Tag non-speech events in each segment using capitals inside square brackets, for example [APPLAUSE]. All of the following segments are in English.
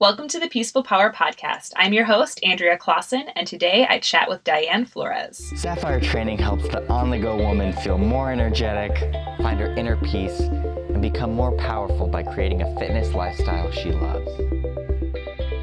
Welcome to the Peaceful Power Podcast. I'm your host, Andrea Clausen, and today I chat with Diane Flores. Sapphire training helps the on the go woman feel more energetic, find her inner peace, and become more powerful by creating a fitness lifestyle she loves.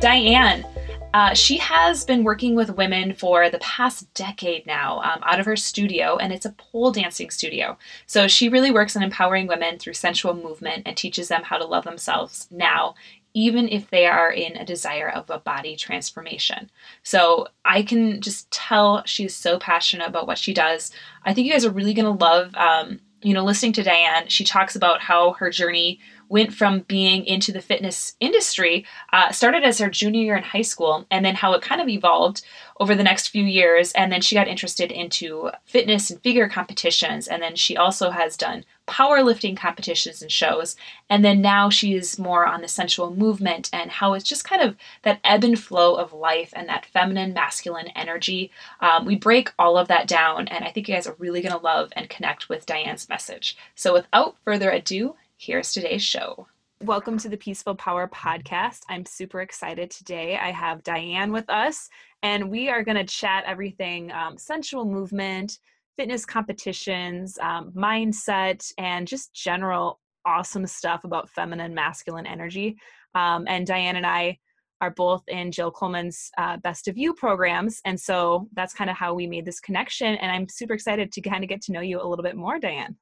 Diane, uh, she has been working with women for the past decade now um, out of her studio, and it's a pole dancing studio. So she really works on empowering women through sensual movement and teaches them how to love themselves now even if they are in a desire of a body transformation. So I can just tell she's so passionate about what she does. I think you guys are really going to love, um, you know, listening to Diane. She talks about how her journey went from being into the fitness industry, uh, started as her junior year in high school, and then how it kind of evolved over the next few years. And then she got interested into fitness and figure competitions. And then she also has done powerlifting competitions and shows. And then now she is more on the sensual movement and how it's just kind of that ebb and flow of life and that feminine, masculine energy. Um, we break all of that down, and I think you guys are really going to love and connect with Diane's message. So without further ado, here's today's show. Welcome to the Peaceful Power Podcast. I'm super excited today. I have Diane with us, and we are going to chat everything um, sensual movement, fitness competitions, um, mindset, and just general awesome stuff about feminine, masculine energy. Um, and Diane and I are both in Jill Coleman's uh, Best of You programs. And so that's kind of how we made this connection. And I'm super excited to kind of get to know you a little bit more, Diane.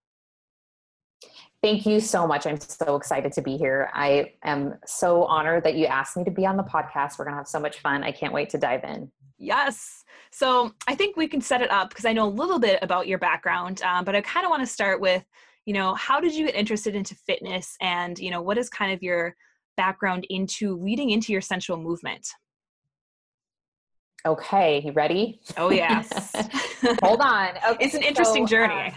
Thank you so much. I'm so excited to be here. I am so honored that you asked me to be on the podcast. We're going to have so much fun. I can't wait to dive in. Yes. So I think we can set it up because I know a little bit about your background, um, but I kind of want to start with, you know, how did you get interested into fitness and, you know, what is kind of your background into leading into your sensual movement? Okay, you ready? Oh, yes. [LAUGHS] Hold on. Okay, [LAUGHS] it's an interesting so, journey. Uh,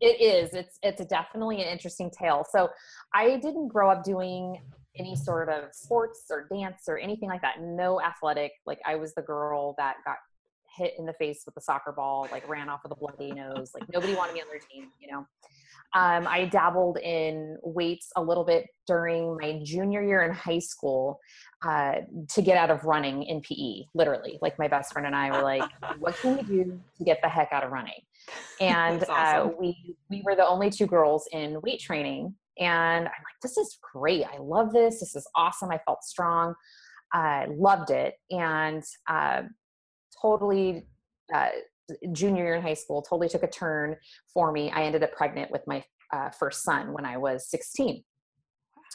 it is. It's it's definitely an interesting tale. So I didn't grow up doing any sort of sports or dance or anything like that. No athletic. Like I was the girl that got hit in the face with a soccer ball, like ran off with a bloody nose. Like nobody wanted me on their team, you know. Um, I dabbled in weights a little bit during my junior year in high school uh, to get out of running in PE, literally. Like my best friend and I were like, what can we do to get the heck out of running? And uh, awesome. uh, we, we were the only two girls in weight training. And I'm like, this is great. I love this. This is awesome. I felt strong. I loved it. And uh, totally uh, junior year in high school totally took a turn for me. I ended up pregnant with my uh, first son when I was 16.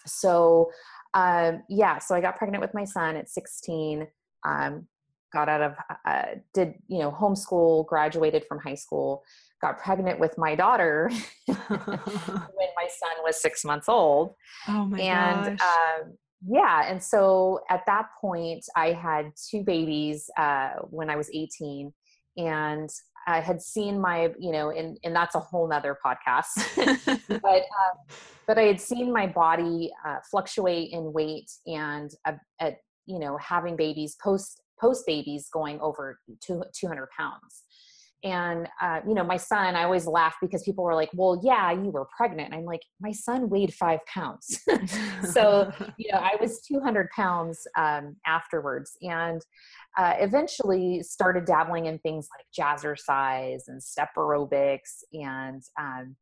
So, um, yeah, so I got pregnant with my son at 16. Um, got out of, uh, did, you know, homeschool, graduated from high school, got pregnant with my daughter [LAUGHS] [LAUGHS] when my son was six months old. Oh my and, gosh. Um, yeah. And so at that point, I had two babies uh, when I was 18 and I had seen my, you know, and and that's a whole nother podcast. [LAUGHS] but uh, but I had seen my body uh, fluctuate in weight and uh, at you know having babies post post babies going over two, 200 pounds. And uh, you know my son i always laugh because people were like well yeah you were pregnant. And i'm like my son weighed five pounds. [LAUGHS] So [LAUGHS] you know i was 200 pounds um, afterwards and uh, eventually started dabbling in things like jazzercise and step aerobics and um,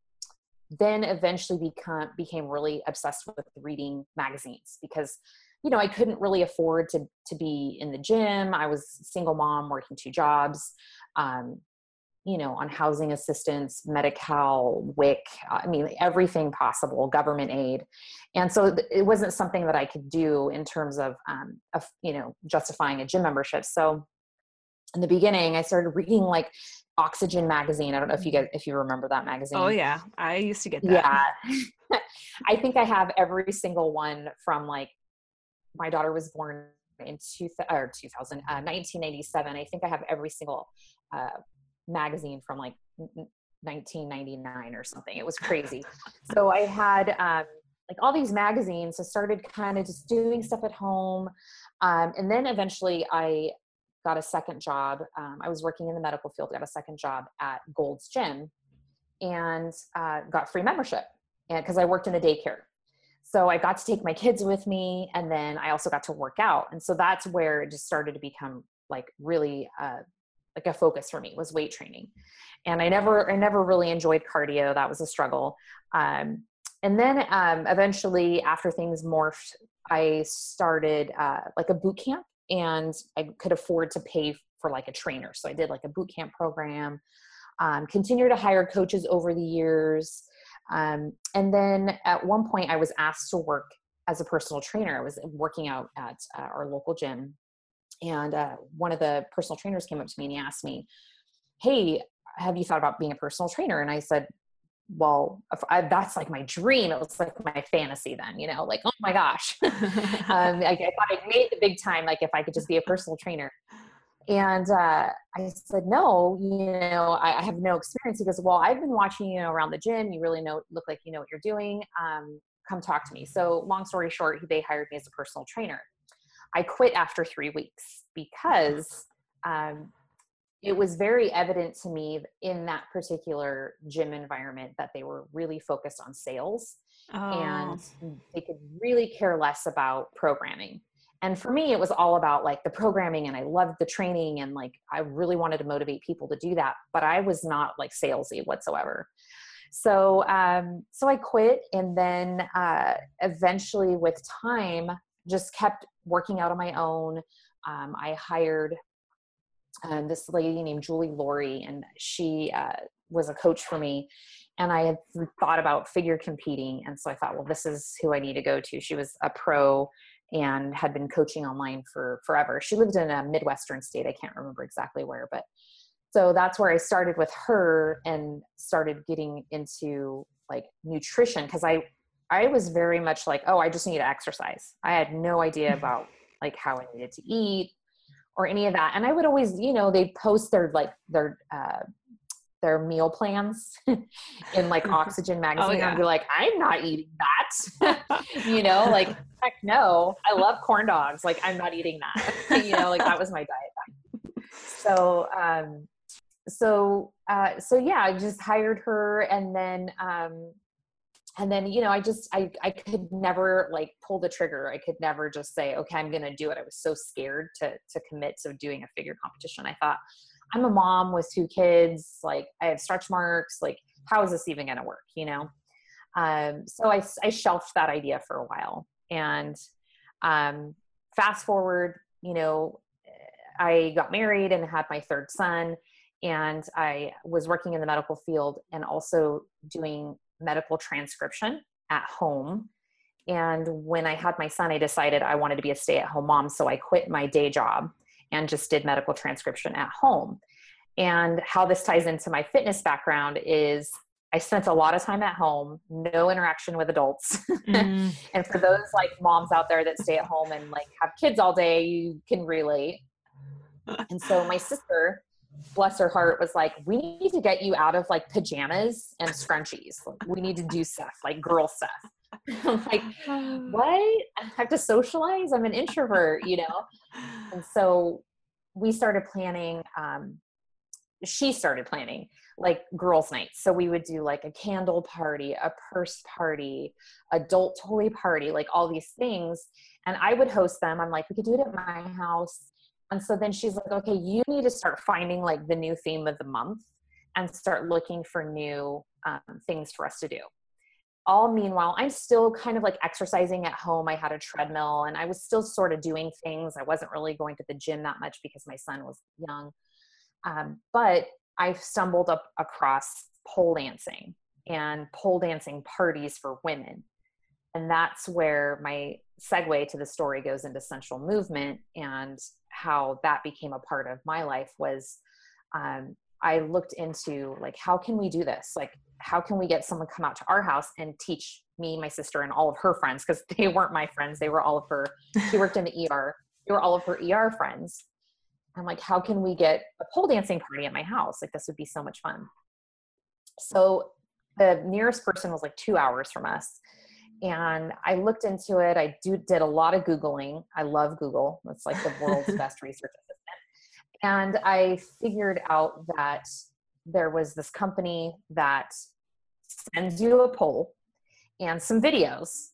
then eventually become became really obsessed with reading magazines because you know i couldn't really afford to to be in the gym i was single mom working two jobs um, you know, on housing assistance, Medi-Cal, WIC, I mean, everything possible, government aid. And so it wasn't something that I could do in terms of, um, of, you know, justifying a gym membership. So in the beginning, I started reading like Oxygen magazine. I don't know if you get if you remember that magazine. Oh yeah, I used to get that. Yeah, [LAUGHS] I think I have every single one from like my daughter was born in two or 2000 uh, 1997. I think I have every single uh, magazine from like 1999 or something. It was crazy. so I had um, like all these magazines. I started kind of just doing stuff at home. Um, and then eventually I got a second job. Um, I was working in the medical field, got a second job at Gold's Gym and uh, got free membership. Because I worked in the daycare. So I got to take my kids with me, and then I also got to work out, and so that's where it just started to become like really uh, like a focus for me was weight training, and I never I never really enjoyed cardio. That was a struggle. Um, and then um, eventually, after things morphed, I started uh, like a boot camp, and I could afford to pay for like a trainer. So I did like a boot camp program. Um, continue to hire coaches over the years. Um, and then at one point, I was asked to work as a personal trainer. I was working out at uh, our local gym. And uh, one of the personal trainers came up to me and he asked me, Hey, have you thought about being a personal trainer? And I said, well, I, that's like my dream. It was like my fantasy then, you know, like, oh my gosh. [LAUGHS] um, I, I, thought I'd made the big time, like if I could just be a personal trainer. And uh, I said, no, you know, I, I, have no experience. He goes, well, I've been watching you know, around the gym. You really know, look like you know what you're doing. Um, come talk to me. So long story short, they hired me as a personal trainer. I quit after three weeks because um, it was very evident to me in that particular gym environment that they were really focused on sales oh. and they could really care less about programming and for me it was all about like the programming and i loved the training and like i really wanted to motivate people to do that but i was not like salesy whatsoever so um so i quit and then uh eventually with time just kept working out on my own um, i hired um, this lady named Julie Lohre and she uh, was a coach for me and I had thought about figure competing. And so I thought, well, this is who I need to go to. She was a pro and had been coaching online for forever. She lived in a Midwestern state. I can't remember exactly where, but so that's where I started with her and started getting into like nutrition because I I was very much like, oh, I just need to exercise. I had no idea mm-hmm. about like how I needed to eat or any of that. And I would always, you know, they post their like their uh, their meal plans [LAUGHS] in like Oxygen [LAUGHS] oh, magazine. Oh, yeah. I'd be like, I'm not eating that. [LAUGHS] you know, like heck no. I love corn dogs. Like I'm not eating that. you know, like that was my diet. So um so uh so yeah, I just hired her and then um and then you know i just i i could never like pull the trigger i could never just say okay i'm gonna do it i was so scared to to commit to doing a figure competition i thought I'm a mom with two kids, like I have stretch marks, like how is this even going to work, you know? Um, so I, I shelved that idea for a while. And um, fast forward, you know, I got married and had my third son, and I was working in the medical field and also doing medical transcription at home. And when I had my son, I decided I wanted to be a stay at home mom. So I quit my day job and just did medical transcription at home. And how this ties into my fitness background is I spent a lot of time at home, no interaction with adults. [LAUGHS] Mm. and for those like moms out there that stay at home and like have kids all day, you can relate. and so my sister, bless her heart, was like, "We need to get you out of like pajamas and scrunchies. Like, we need to do stuff like girl stuff." [LAUGHS] I'm like, [SIGHS] what? I have to socialize? I'm an introvert, you know? And [LAUGHS] so we started planning, um, she started planning like girls' nights. So we would do like a candle party, a purse party, adult toy party, like all these things. And I would host them. I'm like, we could do it at my house. And so then she's like, okay, you need to start finding like the new theme of the month and start looking for new um, things for us to do all meanwhile i'm still kind of like exercising at home. I had a treadmill and i was still sort of doing things. I wasn't really going to the gym that much because my son was young. Um, but i stumbled up across pole dancing and pole dancing parties for women. And that's where my segue to the story goes into sensual movement and how that became a part of my life was um, i looked into like how can we do this? Like how can we get someone to come out to our house and teach me my sister and all of her friends? Because [LAUGHS] they weren't my friends they were all of her she worked in the er they were all of her er friends. I'm like how can we get a pole dancing party at my house? Like this would be so much fun. So the nearest person was like two hours from us. And i looked into it. I do, did a lot of googling. I love google. It's like the world's [LAUGHS] best research assistant. And i figured out that there was this company that sends you a pole and some videos.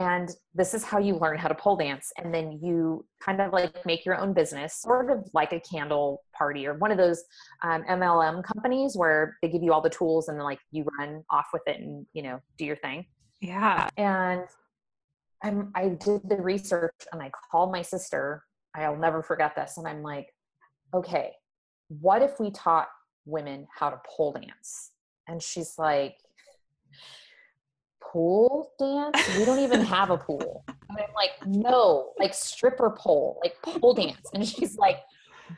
And this is how you learn how to pole dance. And then you kind of like make your own business sort of like a candle party or one of those um, mlm companies where they give you all the tools and then like you run off with it and you know do your thing. Yeah. And I'm, i did the research and i called my sister. I'll never forget this. And i'm like okay what if we taught women how to pole dance? And she's like pool dance? We don't even have a pool. And I'm like, no, like stripper pole, like pole dance. And she's like,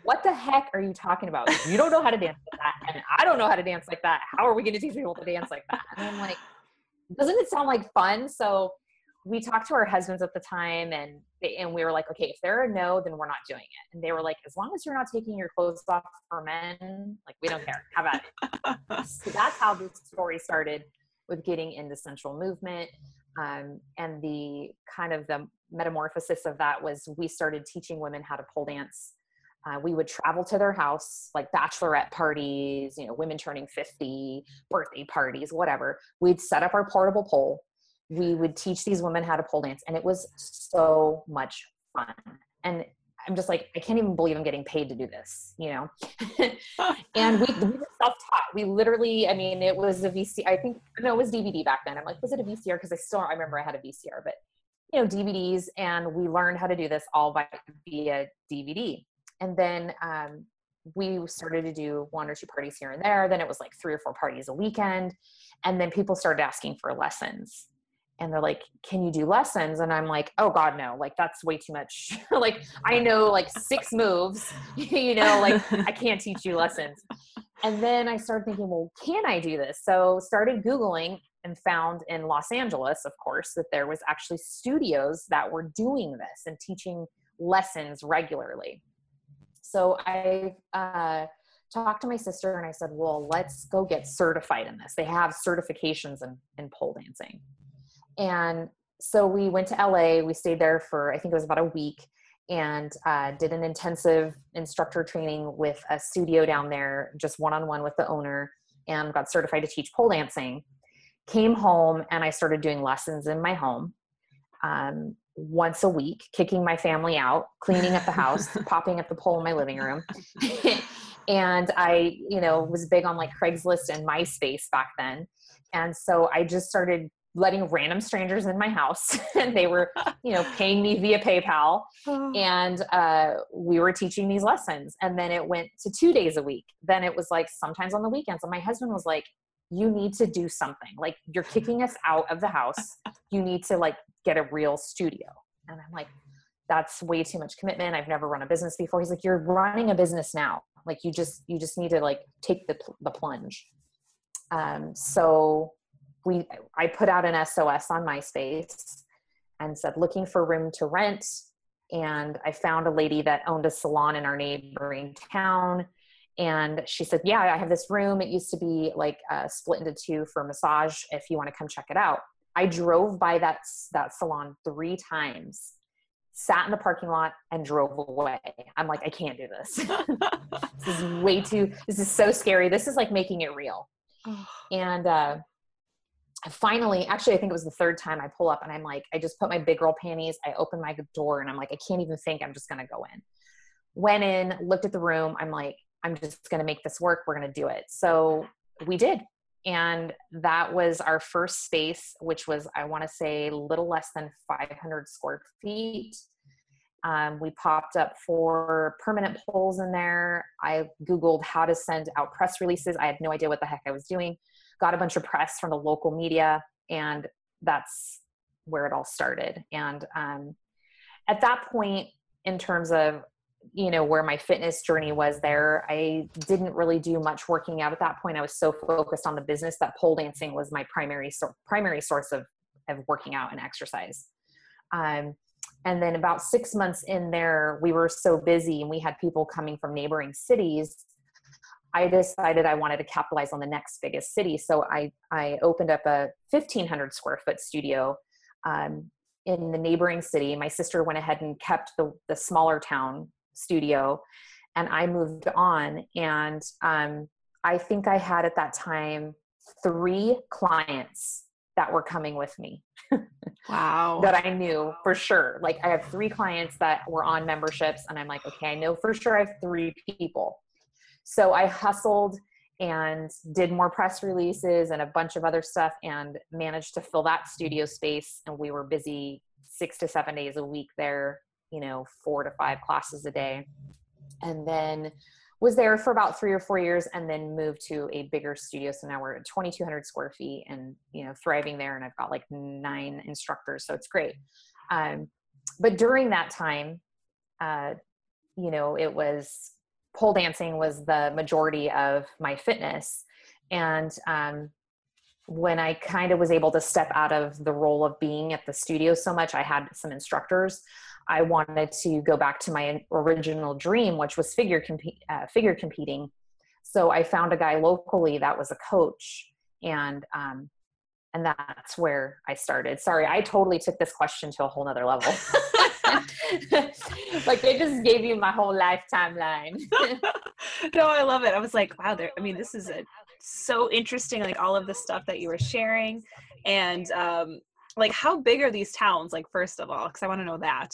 what the heck are you talking about? You don't know how to dance like that. And I don't know how to dance like that. How are we going to teach people to dance like that? And I'm like, doesn't it sound like fun? So we talked to our husbands at the time and they, and we were like, okay, if they're no, then we're not doing it. And they were like, as long as you're not taking your clothes off for men, like we don't care. How about it? [LAUGHS] so that's how this story started with getting into sensual movement. Um, and the kind of the metamorphosis of that was we started teaching women how to pole dance. Uh, we would travel to their house, like bachelorette parties, you know, women turning 50, birthday parties, whatever. We'd set up our portable pole. We would teach these women how to pole dance, and it was so much fun. And I'm just like, I can't even believe I'm getting paid to do this, you know? [LAUGHS] [LAUGHS] and we, we were self-taught. We literally, I mean, it was a VC, I think, no, it was DVD back then. I'm like, was it a VCR? Because I still, I remember I had a VCR, but you know, DVDs and we learned how to do this all by via DVD. And then um, we started to do one or two parties here and there. Then it was like three or four parties a weekend. And then people started asking for lessons and they're like can you do lessons? And i'm like oh god no like that's way too much. [LAUGHS] Like i know like six moves [LAUGHS] you know like i can't teach you lessons. And then i started thinking well can i do this? So started googling and found in los angeles of course that there was actually studios that were doing this and teaching lessons regularly. So i uh, talked to my sister and i said well let's go get certified in this. They have certifications in, in pole dancing and so we went to LA. We stayed there for, I think it was about a week, and uh, did an intensive instructor training with a studio down there, just one on one with the owner, and got certified to teach pole dancing. Came home and I started doing lessons in my home um, once a week, kicking my family out, cleaning up the house, [LAUGHS] popping up the pole in my living room. [LAUGHS] and I, you know, was big on like Craigslist and MySpace back then. And so I just started letting random strangers in my house [LAUGHS] and they were you know paying me via paypal. Oh. and uh, we were teaching these lessons and then it went to two days a week. Then it was like sometimes on the weekends and my husband was like you need to do something. Like you're kicking us out of the house. You need to like get a real studio. And i'm like that's way too much commitment. I've never run a business before. He's like you're running a business now. Like you just you just need to like take the, the plunge. Um, so we I put out an SOS on MySpace and said looking for room to rent and I found a lady that owned a salon in our neighboring town and she said yeah I have this room it used to be like uh, split into two for massage if you want to come check it out I drove by that that salon 3 times sat in the parking lot and drove away. I'm like, I can't do this. [LAUGHS] this is way too, this is so scary. This is like making it real. and uh, finally, actually, I think it was the third time I pull up and I'm like, I just put my big girl panties, I open my door and I'm like, I can't even think, I'm just gonna go in. Went in, looked at the room, I'm like, I'm just gonna make this work, we're gonna do it. So we did. And that was our first space, which was, I wanna say, a little less than 500 square feet. Um, we popped up for permanent poles in there. I Googled how to send out press releases. I had no idea what the heck I was doing got a bunch of press from the local media, and that's where it all started. And um, at that point, in terms of you know where my fitness journey was there i didn't really do much working out at that point i was so focused on the business that pole dancing was my primary primary source of of working out and exercise um, and then about six months in there we were so busy and we had people coming from neighboring cities I decided I wanted to capitalize on the next biggest city. So I, I opened up a 1500 square foot studio um, in the neighboring city. My sister went ahead and kept the, the smaller town studio and I moved on. And um, I think I had at that time three clients that were coming with me. wow. [LAUGHS] that I knew for sure. Like I have three clients that were on memberships and I'm like, okay, I know for sure I have three people. So I hustled and did more press releases and a bunch of other stuff and managed to fill that studio space. And we were busy 6 to 7 days a week there, you know, 4 to 5 classes a day. And then was there for about three or four years and then moved to a bigger studio. So now we're at 2200 square feet and you know thriving there. And i've got like nine instructors. So it's great. Um, but during that time uh, you know it was pole dancing was the majority of my fitness and um, when i kind of was able to step out of the role of being at the studio so much i had some instructors I wanted to go back to my original dream, which was figure comp- uh, figure competing. So I found a guy locally that was a coach, and um, and that's where I started. Sorry, I totally took this question to a whole nother level. [LAUGHS] [LAUGHS] like they just gave you my whole life timeline. [LAUGHS] no, I love it. I was like, wow, there. I mean, this is a, so interesting. Like all of the stuff that you were sharing, and um, like how big are these towns? Like first of all, because I want to know that.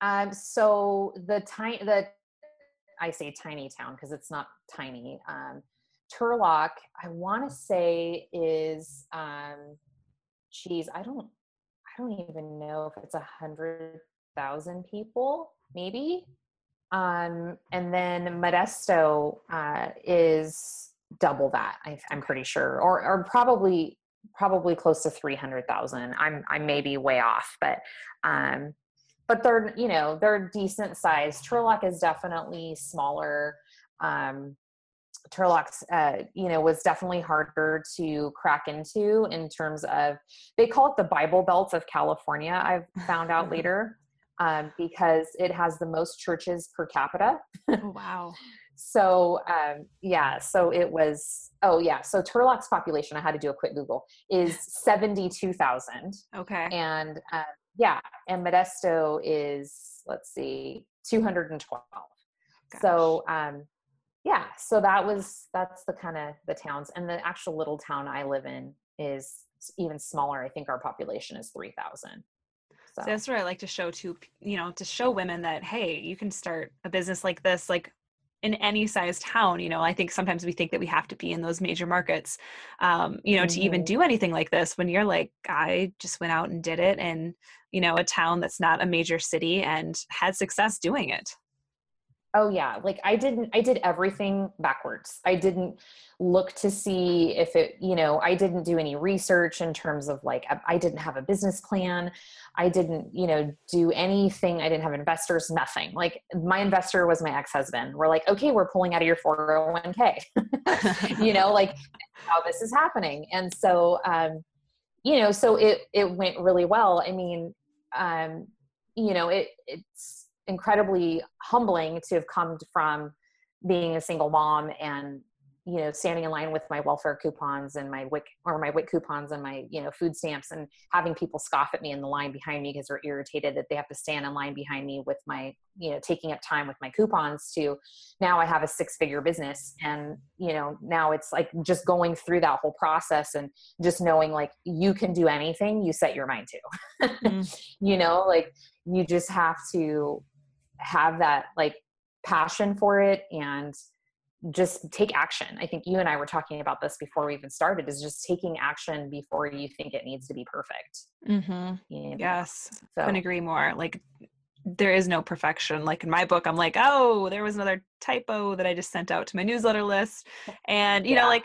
Um, so the tiny, the I say tiny town because it's not tiny. Um, Turlock, I want to say is, um, geez, I don't, don't even know if it's a hundred thousand people, maybe. Um, and then Modesto uh, is double that. I, am pretty sure, or or probably probably close to three hundred thousand. I'm I may be way off, but um, but they're you know they're decent size. Turlock is definitely smaller. Um, Turlock's, uh, you know, was definitely harder to crack into in terms of they call it the Bible Belt of California. I've found out [LAUGHS] later um, because it has the most churches per capita. oh, wow. [LAUGHS] So um, yeah, so it was. Oh yeah, so Turlock's population. I had to do a quick Google. Is [LAUGHS] seventy two thousand. Okay. And uh, yeah and modesto is let's see 212 so um yeah so that was that's the kind of the towns and the actual little town i live in is even smaller i think our population is 3000 so. so that's where i like to show to you know to show women that hey you can start a business like this like in any size town you know i think sometimes we think that we have to be in those major markets um, you know mm-hmm. to even mm-hmm. do anything like this when you're like i just went out and did it in you know a town that's not a major city and had success doing it oh yeah like i didn't i did everything backwards. I didn't look to see if it you know i didn't do any research in terms of like i didn't have a business plan. I didn't you know do anything. I didn't have investors nothing. Like my investor was my ex-husband. We're like okay we're pulling out of your 401k [LAUGHS] you know like how this is happening. And so um you know so it it went really well. I mean um you know it it's incredibly humbling to have come from being a single mom and you know standing in line with my welfare coupons and my WIC or my WIC coupons and my you know food stamps and having people scoff at me in the line behind me because they're irritated that they have to stand in line behind me with my you know taking up time with my coupons to now I have a six figure business and you know now it's like just going through that whole process and just knowing like you can do anything you set your mind to [LAUGHS] mm. you know like you just have to have that like passion for it and just take action. I think you and I were talking about this before we even started is just taking action before you think it needs to be perfect. Mm-hmm. You know? Yes. So. Couldn't agree more. Like there is no perfection. Like in my book, I'm like, oh, there was another typo that I just sent out to my newsletter list. And, you yeah. know, like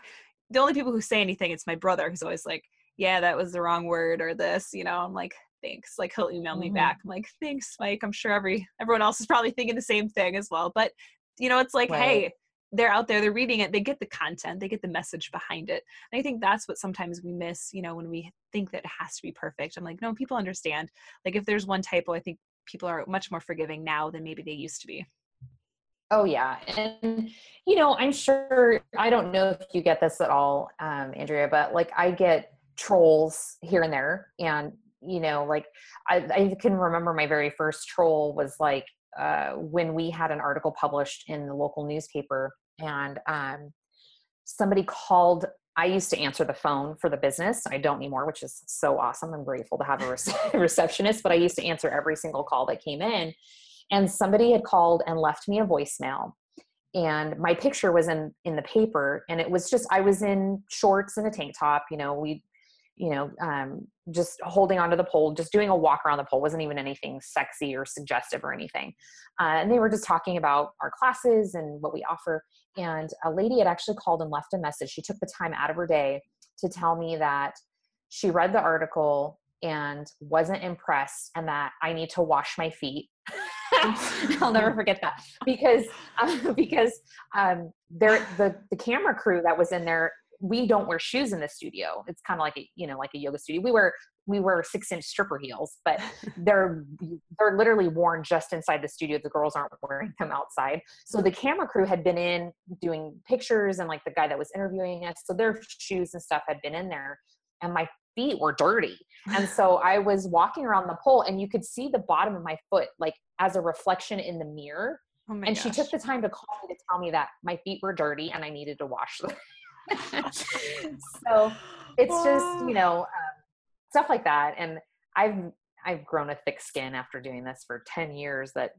the only people who say anything, it's my brother who's always like, yeah, that was the wrong word or this, you know, I'm like, thanks. Like he'll email me mm-hmm. back. I'm like, thanks, Mike. I'm sure every everyone else is probably thinking the same thing as well. But you know, it's like, right. hey, they're out there, they're reading it, they get the content, they get the message behind it. And I think that's what sometimes we miss, you know, when we think that it has to be perfect. I'm like, no, people understand. Like if there's one typo, I think people are much more forgiving now than maybe they used to be. Oh yeah, and you know, I'm sure I don't know if you get this at all, um, Andrea, but like I get trolls here and there, and you know like I, I can remember my very first troll was like uh, when we had an article published in the local newspaper and um, somebody called I used to answer the phone for the business. I don't anymore, which is so awesome. I'm grateful to have a [LAUGHS] receptionist, but I used to answer every single call that came in. And somebody had called and left me a voicemail. And my picture was in in the paper, and it was just I was in shorts and a tank top. You know, we, you know, um, just holding onto the pole, just doing a walk around the pole. wasn't even anything sexy or suggestive or anything. Uh, and they were just talking about our classes and what we offer and a lady had actually called and left a message. She took the time out of her day to tell me that she read the article and wasn't impressed and that I need to wash my feet. [LAUGHS] I'll never forget that because [LAUGHS] because um, there the the camera crew that was in there we don't wear shoes in the studio. It's kind of like a you know like a yoga studio. We wear we wear six inch stripper heels, but [LAUGHS] they're they're literally worn just inside the studio. The girls aren't wearing them outside. So the camera crew had been in doing pictures, and like the guy that was interviewing us, so their shoes and stuff had been in there, and my feet were dirty. And so [LAUGHS] I was walking around the pole, and you could see the bottom of my foot like as a reflection in the mirror. Oh and gosh. she took the time to call me to tell me that my feet were dirty and I needed to wash them. [LAUGHS] so it's just you know um, stuff like that and i've i've grown a thick skin after doing this for 10 years that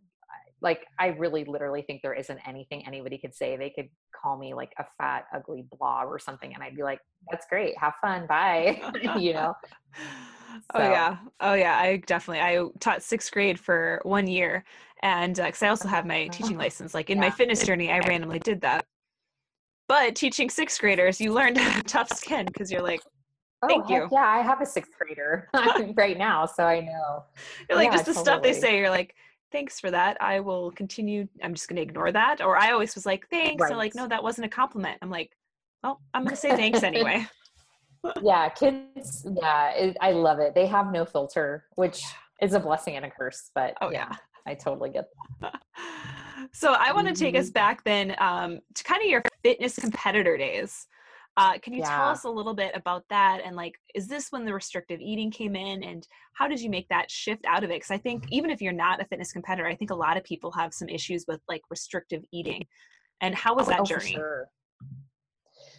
like i really literally think there isn't anything anybody could say. They could call me like a fat ugly blob or something and i'd be like that's great. Have fun. Bye. [LAUGHS] You know? [LAUGHS] Oh, so. oh yeah. Oh yeah. I definitely i taught sixth grade for one year and because uh, i also have my teaching license like in yeah. my fitness journey i randomly did that but teaching sixth graders, you learn to have tough skin because you're like, oh, thank you. Yeah, I have a sixth grader [LAUGHS] right now, so I know. You're oh, like, yeah, just the totally. stuff they say, you're like, thanks for that. I will continue. I'm just going to ignore that. Or I always was like, thanks. Right. They're like, no, that wasn't a compliment. I'm like, well, I'm going to say thanks anyway. [LAUGHS] yeah, kids, yeah, it, I love it. They have no filter, which is a blessing and a curse, but oh, yeah, yeah. I totally get that. [LAUGHS] So I want to take us mm-hmm. back then um, to kind of your fitness competitor days. Uh, can you yeah. tell us a little bit about that? And like, is this when the restrictive eating came in? And how did you make that shift out of it? Because I think even if you're not a fitness competitor, I think a lot of people have some issues with like restrictive eating. And how was that oh, journey? Sure.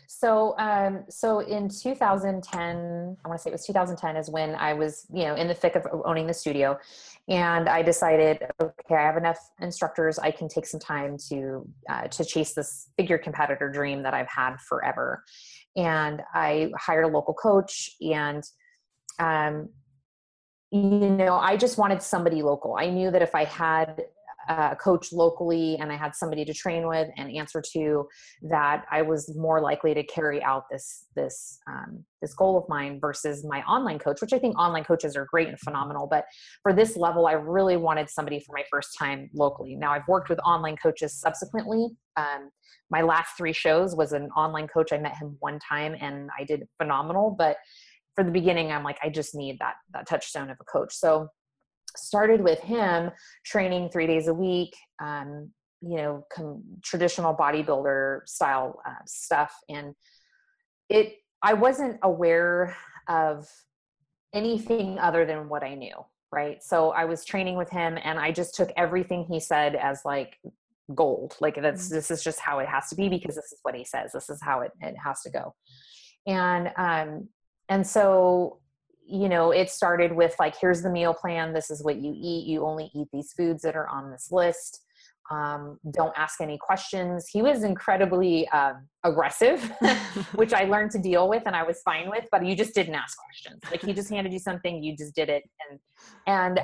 So, um, so in 2010, I want to say it was 2010 is when I was, you know, in the thick of owning the studio, and I decided, okay, I have enough instructors. I can take some time to uh, to chase this figure competitor dream that I've had forever. And I hired a local coach, and um, you know, I just wanted somebody local. I knew that if I had a coach locally and I had somebody to train with and answer to, that I was more likely to carry out this this um, this goal of mine versus my online coach, which I think online coaches are great and phenomenal. But for this level, I really wanted somebody for my first time locally. Now I've worked with online coaches subsequently. Um, my last three shows was an online coach. I met him one time and I did phenomenal. But for the beginning, I'm like, I just need that that touchstone of a coach. So started with him training three days a week um, you know com- traditional bodybuilder style uh, stuff. And it i wasn't aware of anything other than what i knew right? So i was training with him and i just took everything he said as like gold. Like that's mm-hmm. this is just how it has to be because this is what he says. This is how it, it has to go. And um and so you know, it started with like, here's the meal plan. This is what you eat. You only eat these foods that are on this list. Um, don't ask any questions. He was incredibly um, aggressive, [LAUGHS] which I learned to deal with and I was fine with, but you just didn't ask questions. Like he just handed you something, you just did it. And, and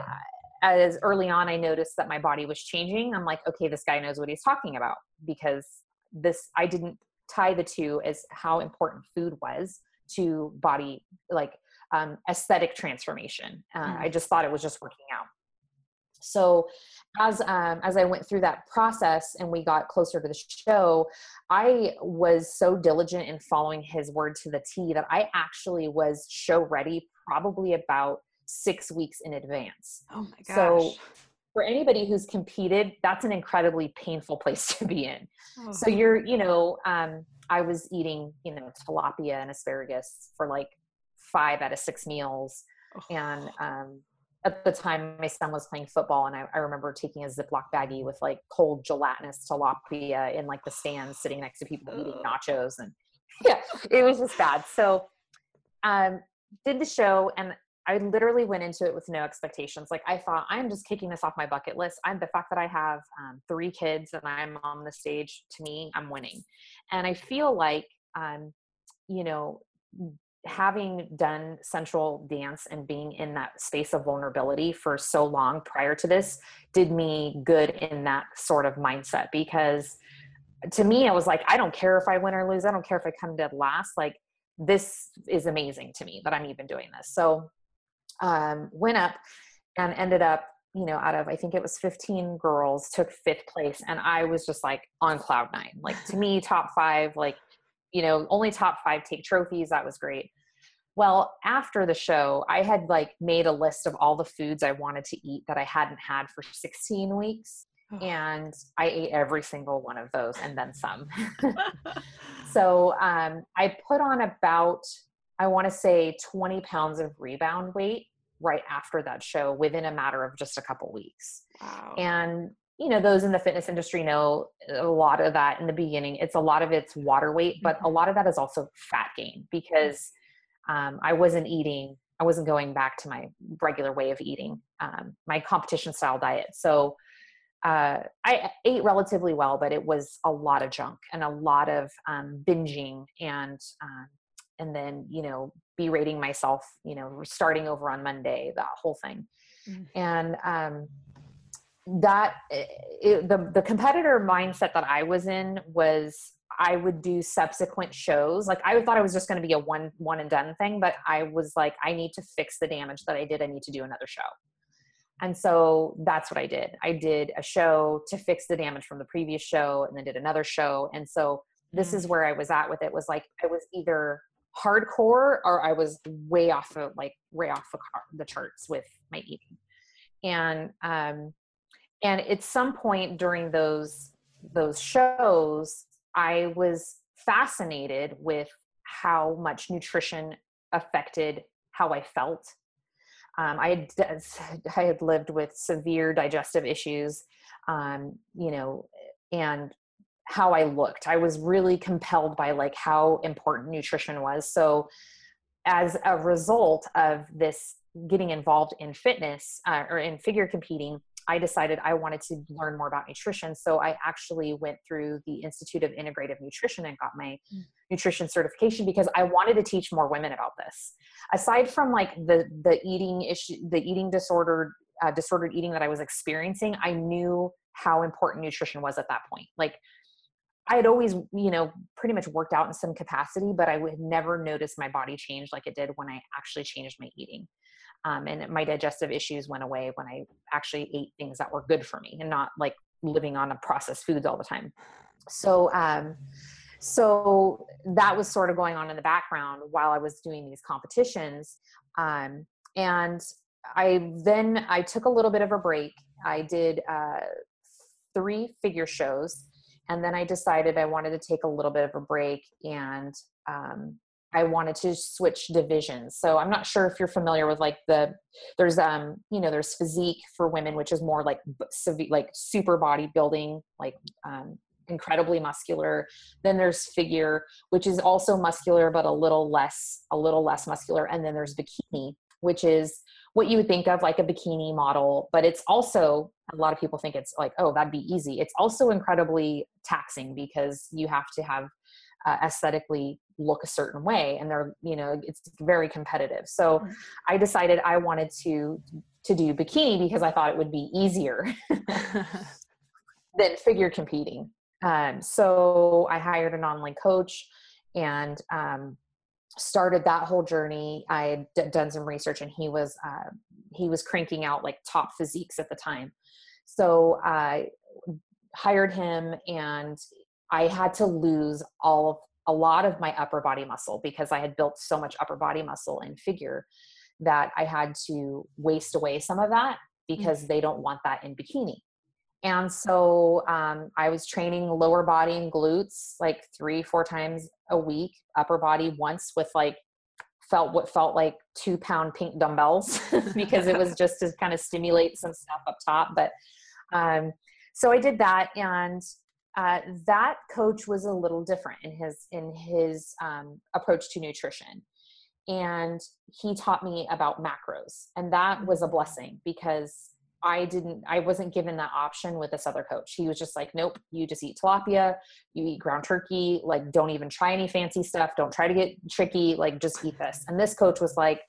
as early on, I noticed that my body was changing. I'm like, okay, this guy knows what he's talking about because this, I didn't tie the two as how important food was to body, like um, aesthetic transformation. Uh, mm. I just thought it was just working out. So as um, as I went through that process and we got closer to the show, I was so diligent in following his word to the T that I actually was show ready probably about six weeks in advance. Oh my gosh. So for anybody who's competed, that's an incredibly painful [LAUGHS] place to be in. Oh. So you're, you know, um, I was eating, you know, tilapia and asparagus for like five out of six meals. And um, at the time, my son was playing football, and I, I, remember taking a Ziploc baggie with like cold gelatinous tilapia in like the stands, sitting next to people eating nachos and [LAUGHS] yeah, it was just bad. So, um, did the show and I literally went into it with no expectations. Like I thought, I'm just kicking this off my bucket list. I'm the fact that I have um, three kids and I'm on the stage. To me, I'm winning, and I feel like, um, you know, having done sensual dance and being in that space of vulnerability for so long prior to this did me good in that sort of mindset because to me i was like i don't care if i win or lose. I don't care if i come dead last. Like this is amazing to me that i'm even doing this. So um went up and ended up you know out of i think it was 15 girls took fifth place and i was just like on cloud nine. Like to me top five like you know, only top five take trophies. That was great. Well, after the show, I had like made a list of all the foods I wanted to eat that I hadn't had for 16 weeks. And I ate every single one of those and then some. [LAUGHS] so um, I put on about, I want to say 20 pounds of rebound weight right after that show within a matter of just a couple weeks. Wow. And you know those in the fitness industry know a lot of that in the beginning it's a lot of it's water weight but a mm-hmm. lot of that is also fat gain because um, i wasn't eating i wasn't going back to my regular way of eating um, my competition style diet so uh, i ate relatively well but it was a lot of junk and a lot of um, binging and um, and then you know berating myself you know starting over on monday that whole thing mm-hmm. and um, that eh, it, the the competitor mindset that I was in was I would do subsequent shows. Like I thought I was just going to be a one one and done thing, but I was like, I need to fix the damage that I did. I need to do another show. And so that's what I did. I did a show to fix the damage from the previous show, and then did another show. And so this mm. is where I was at with it. Was like I was either hardcore or I was way off of like way off the, car, the charts with my eating. And um, and at some point during those those shows i was fascinated with how much nutrition affected how i felt. Um, I, had, [LAUGHS] I had lived with severe digestive issues um, you know and how i looked. I was really compelled by like how important nutrition was. So as a result of this getting involved in fitness uh, or in figure competing I decided I wanted to learn more about nutrition. So I actually went through the Institute of Integrative Nutrition and got my mm. nutrition certification because I wanted to teach more women about this. Aside from like the the eating issue, the eating disordered uh, disordered eating that I was experiencing, I knew how important nutrition was at that point. Like I had always, you know, pretty much worked out in some capacity, but I would never notice my body change like it did when I actually changed my eating um, and my digestive issues went away when i actually ate things that were good for me and not like living on processed foods all the time. So um, so that was sort of going on in the background while i was doing these competitions um, and i then i took a little bit of a break. I did uh, three figure shows and then i decided i wanted to take a little bit of a break and um, I wanted to switch divisions. So I'm not sure if you're familiar with like the there's um you know there's physique for women which is more like severe like super bodybuilding like um incredibly muscular. Then there's figure which is also muscular but a little less a little less muscular and then there's bikini which is what you would think of like a bikini model but it's also a lot of people think it's like oh that'd be easy. It's also incredibly taxing because you have to have uh, aesthetically look a certain way and they're you know it's very competitive. So mm-hmm. i decided i wanted to to do bikini because i thought it would be easier [LAUGHS] [LAUGHS] than figure competing. Um, so i hired an online coach and um, started that whole journey. I had d- done some research and he was uh, he was cranking out like top physiques at the time. So i hired him and I had to lose all of a lot of my upper body muscle because I had built so much upper body muscle and figure that I had to waste away some of that because mm-hmm. they don't want that in bikini. And so um, I was training lower body and glutes like three, four times a week, upper body once with like felt what felt like two pound pink dumbbells [LAUGHS] because it was [LAUGHS] just to kind of stimulate some stuff up top. But um, so I did that and uh, that coach was a little different in his in his um, approach to nutrition. And he taught me about macros and that was a Mm-hmm. blessing because i didn't i wasn't given that option with this other coach. He was just like nope you just eat tilapia you eat ground turkey like don't even try any fancy stuff don't try to get tricky like just eat this. And this coach was like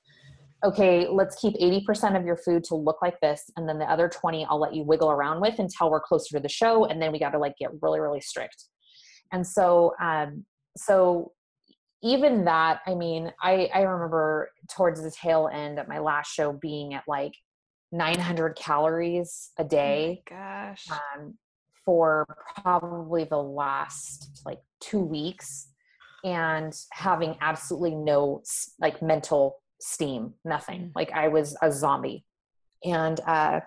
okay let's keep 80% of your food to look like this and then the other 20 i'll let you wiggle around with until we're closer to the show and then we got to like get really really strict and so um so even that i mean i i remember towards the tail end at my last show being at like 900 calories a day Oh gosh. um, for probably the last like two weeks and having absolutely no like mental steam nothing. Mm. like i was a zombie. And uh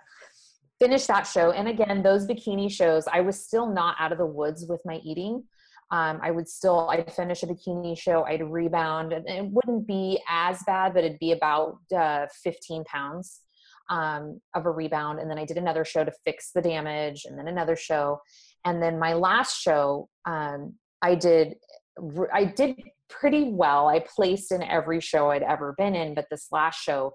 finished that show. And again those bikini shows i was still not out of the woods with my eating. Um, i would still i'd finish a bikini show i'd rebound and it wouldn't be as bad but it'd be about uh, 15 pounds um, of a rebound. And then i did another show to fix the damage and then another show. And then my last show um, i did I did pretty well. I placed in every show i'd ever been in but this last show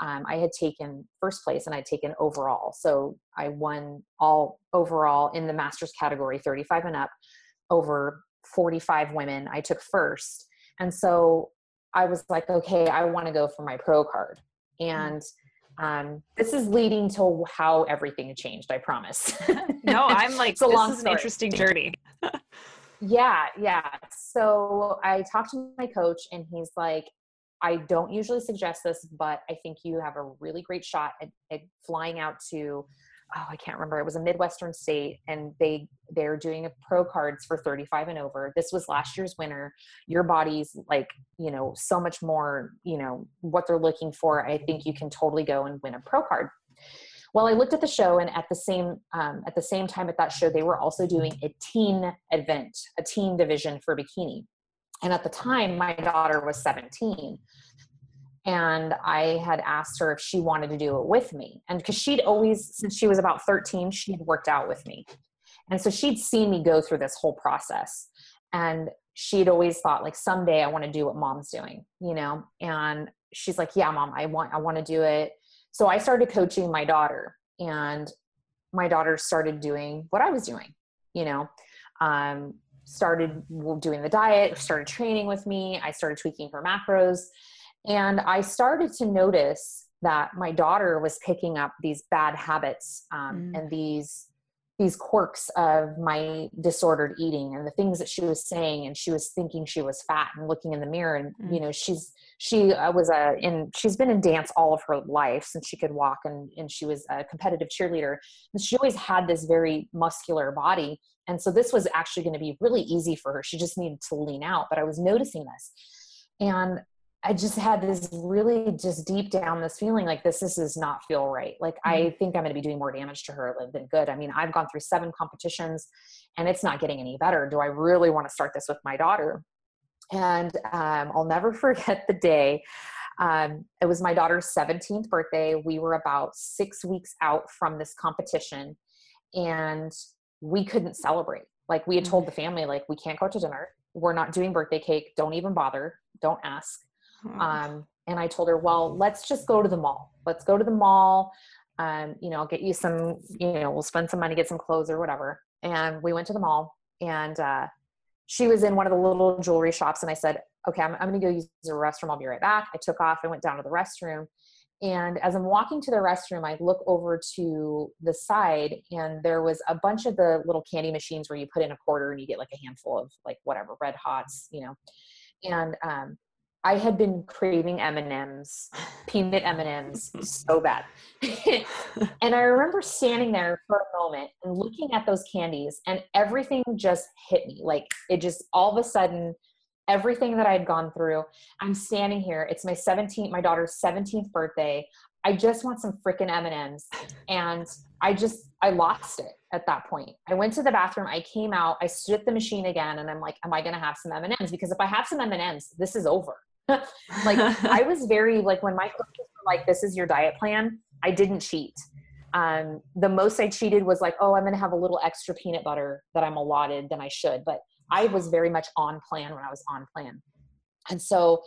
um, i had taken first place and i'd taken overall. So i won all overall in the masters category 35 and up over 45 women. I took first. And so i was like okay i want to go for my pro card. And um, this is leading to how everything changed i promise. No, I'm [LAUGHS] like It's a this long is an story. interesting journey. Yeah yeah. So i talked to my coach and he's like i don't usually suggest this but i think you have a really great shot at, at flying out to oh i can't remember it was a midwestern state and they they're doing a pro cards for 35 and over. This was last year's winner. Your body's like you know so much more you know what they're looking for. I think you can totally go and win a pro card well i looked at the show and at the same um, at the same time at that show they were also doing a teen event a teen division for bikini. And at the time my daughter was 17 and i had asked her if she wanted to do it with me. And because she'd always since she was about 13 she'd worked out with me. And so she'd seen me go through this whole process. And she'd always thought like someday i want to do what mom's doing you know? And she's like yeah mom i want i want to do it so i started coaching my daughter and my daughter started doing what i was doing you know um, started doing the diet started training with me i started tweaking her macros and i started to notice that my daughter was picking up these bad habits um, Mm. and these these quirks of my disordered eating and the things that she was saying and she was thinking she was fat and looking in the mirror and Mm. you know she's she uh, was a in she's been in dance all of her life since she could walk and and she was a competitive cheerleader. And she always had this very muscular body and so this was actually going to be really easy for her. She just needed to lean out but i was noticing this. And i just had this really just deep down this feeling like this, this does not feel right. Like i think i'm going to be doing more damage to her than good. I mean i've gone through seven competitions and it's not getting any better. Do i really want to start this with my daughter? And um, i'll never [LAUGHS] forget the day um, it was my daughter's 17th birthday. We were about six weeks out from this competition and we couldn't celebrate. Like we had told the family like we can't go to dinner. We're not doing birthday cake. Don't even bother. Don't ask um, and i told her well let's just go to the mall. Let's go to the mall. Um, you know i'll get you some you know we'll spend some money get some clothes or whatever. And we went to the mall and uh, she was in one of the little jewelry shops and i said okay i'm, I'm going to go use the restroom. I'll be right back. I took off i went down to the restroom and as i'm walking to the restroom i look over to the side and there was a bunch of the little candy machines where you put in a quarter and you get like a handful of like whatever red hots you know. And um, I had been craving M&Ms, peanut M&Ms so bad. [LAUGHS] and I remember standing there for a moment and looking at those candies and everything just hit me. Like it just all of a sudden everything that I had gone through, I'm standing here. It's my 17th my daughter's 17th birthday. I just want some freaking M&Ms and I just I lost it at that point. I went to the bathroom, I came out, I stood at the machine again and I'm like am I going to have some M&Ms because if I have some M&Ms, this is over [LAUGHS] like I [LAUGHS] was very like when my coaches were like, "This is your diet plan." I didn't cheat. Um, the most I cheated was like, oh, I'm going to have a little extra peanut butter that I'm allotted than I should. But I was very much on plan when I was on plan. And so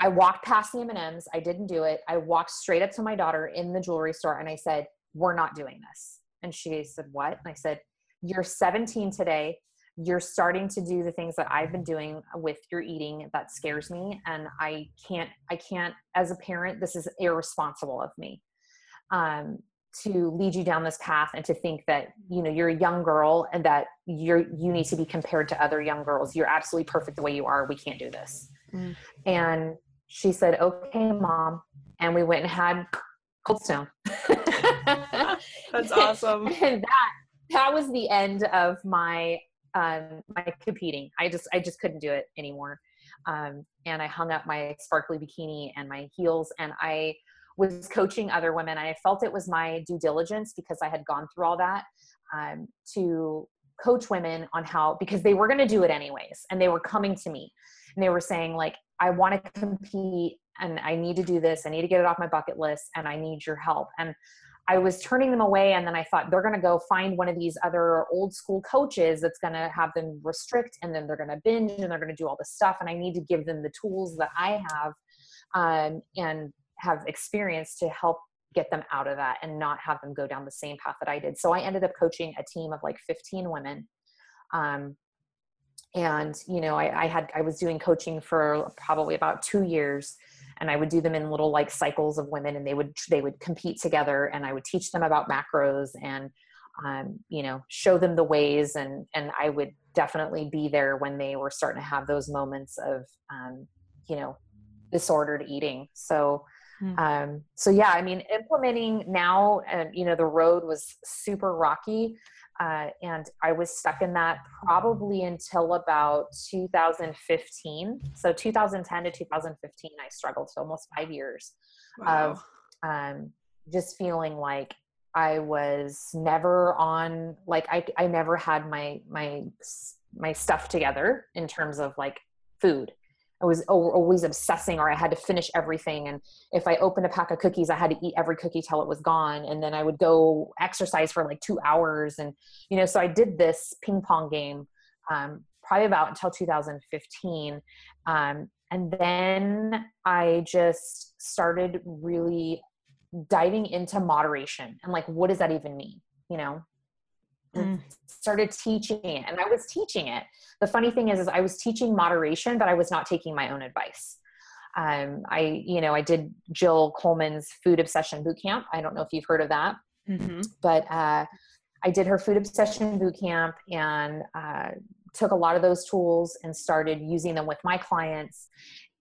I walked past the M&Ms. I didn't do it. I walked straight up to my daughter in the jewelry store and I said, we're not doing this. And she said, what? And I said, you're 17 today. You're starting to do the things that I've been doing with your eating. That scares me. And I can't, I can't, as a parent, this is irresponsible of me. Um, to lead you down this path and to think that you know you're a young girl and that you're you need to be compared to other young girls you're absolutely perfect the way you are we can't do this mm. and she said okay mom and we went and had cold stone [LAUGHS] [LAUGHS] that's awesome and that that was the end of my um my competing i just i just couldn't do it anymore um and i hung up my sparkly bikini and my heels and i was coaching other women. I felt it was my due diligence because I had gone through all that um, to coach women on how, because they were going to do it anyways. And they were coming to me and they were saying, like, I want to compete and I need to do this. I need to get it off my bucket list and I need your help. And I was turning them away. And then I thought they're going to go find one of these other old school coaches that's going to have them restrict and then they're going to binge and they're going to do all this stuff. And I need to give them the tools that I have um, and have experience to help get them out of that and not have them go down the same path that I did. So I ended up coaching a team of like 15 women. Um, and you know, I, I had I was doing coaching for probably about two years, and I would do them in little like cycles of women, and they would they would compete together, and I would teach them about macros and um, you know show them the ways, and and I would definitely be there when they were starting to have those moments of um, you know disordered eating. So Mm. Um, so yeah, I mean, implementing now, and you know, the road was super rocky, uh, and I was stuck in that probably until about 2015. So 2010 to 2015, I struggled so almost five years wow. of um, just feeling like I was never on, like I I never had my my my stuff together in terms of like food I was always obsessing or I had to finish everything. And if I opened a pack of cookies, I had to eat every cookie till it was gone. And then I would go exercise for like two hours. And, you know, so I did this ping pong game um, probably about until 2015. Um, and then I just started really diving into moderation and like, what does that even mean? You know, mm. started teaching it and i was teaching it. The funny thing is, is i was teaching moderation but i was not taking my own advice. Um, i you know i did jill coleman's food obsession boot camp i don't know if you've heard of that. Mm-hmm. but uh, i did her food obsession boot camp and uh, took a lot of those tools and started using them with my clients.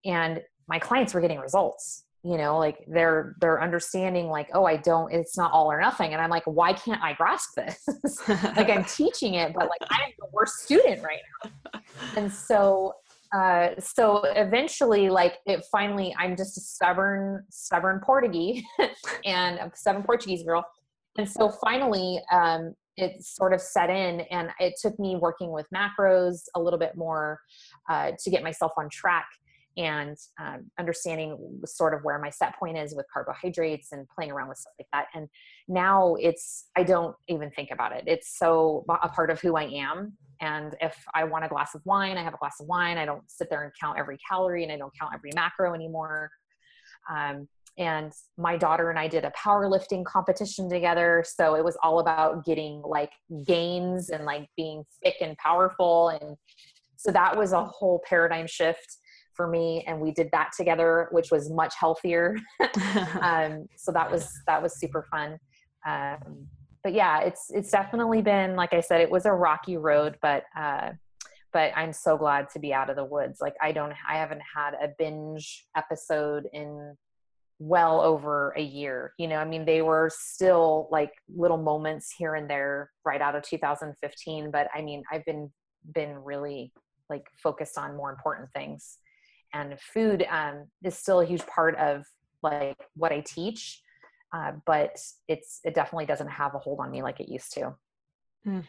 And my clients were getting results you know like they're they're understanding like oh i don't it's not all or nothing. And i'm like why can't i grasp this? [LAUGHS] Like i'm [LAUGHS] teaching it but like i'm the worst student right now. And so uh so eventually like it finally i'm just a stubborn stubborn portuguese [LAUGHS] and a stubborn portuguese girl. And so finally um it sort of set in and it took me working with macros a little bit more uh, to get myself on track and um, understanding sort of where my set point is with carbohydrates and playing around with stuff like that. And now it's, I don't even think about it. It's so a part of who I am. And if I want a glass of wine, I have a glass of wine. I don't sit there and count every calorie and I don't count every macro anymore. Um, and my daughter and I did a powerlifting competition together. So it was all about getting like gains and like being thick and powerful. And so that was a whole paradigm shift for me and we did that together which was much healthier. [LAUGHS] Um, so that was that was super fun. Um, but yeah it's it's definitely been like i said it was a rocky road but uh, but i'm so glad to be out of the woods. Like i don't i haven't had a binge episode in well over a year you know? I mean they were still like little moments here and there right out of 2015 but i mean i've been been really like focused on more important things and food um, is still a huge part of like what I teach, uh, but it's it definitely doesn't have a hold on me like it used to. Hmm.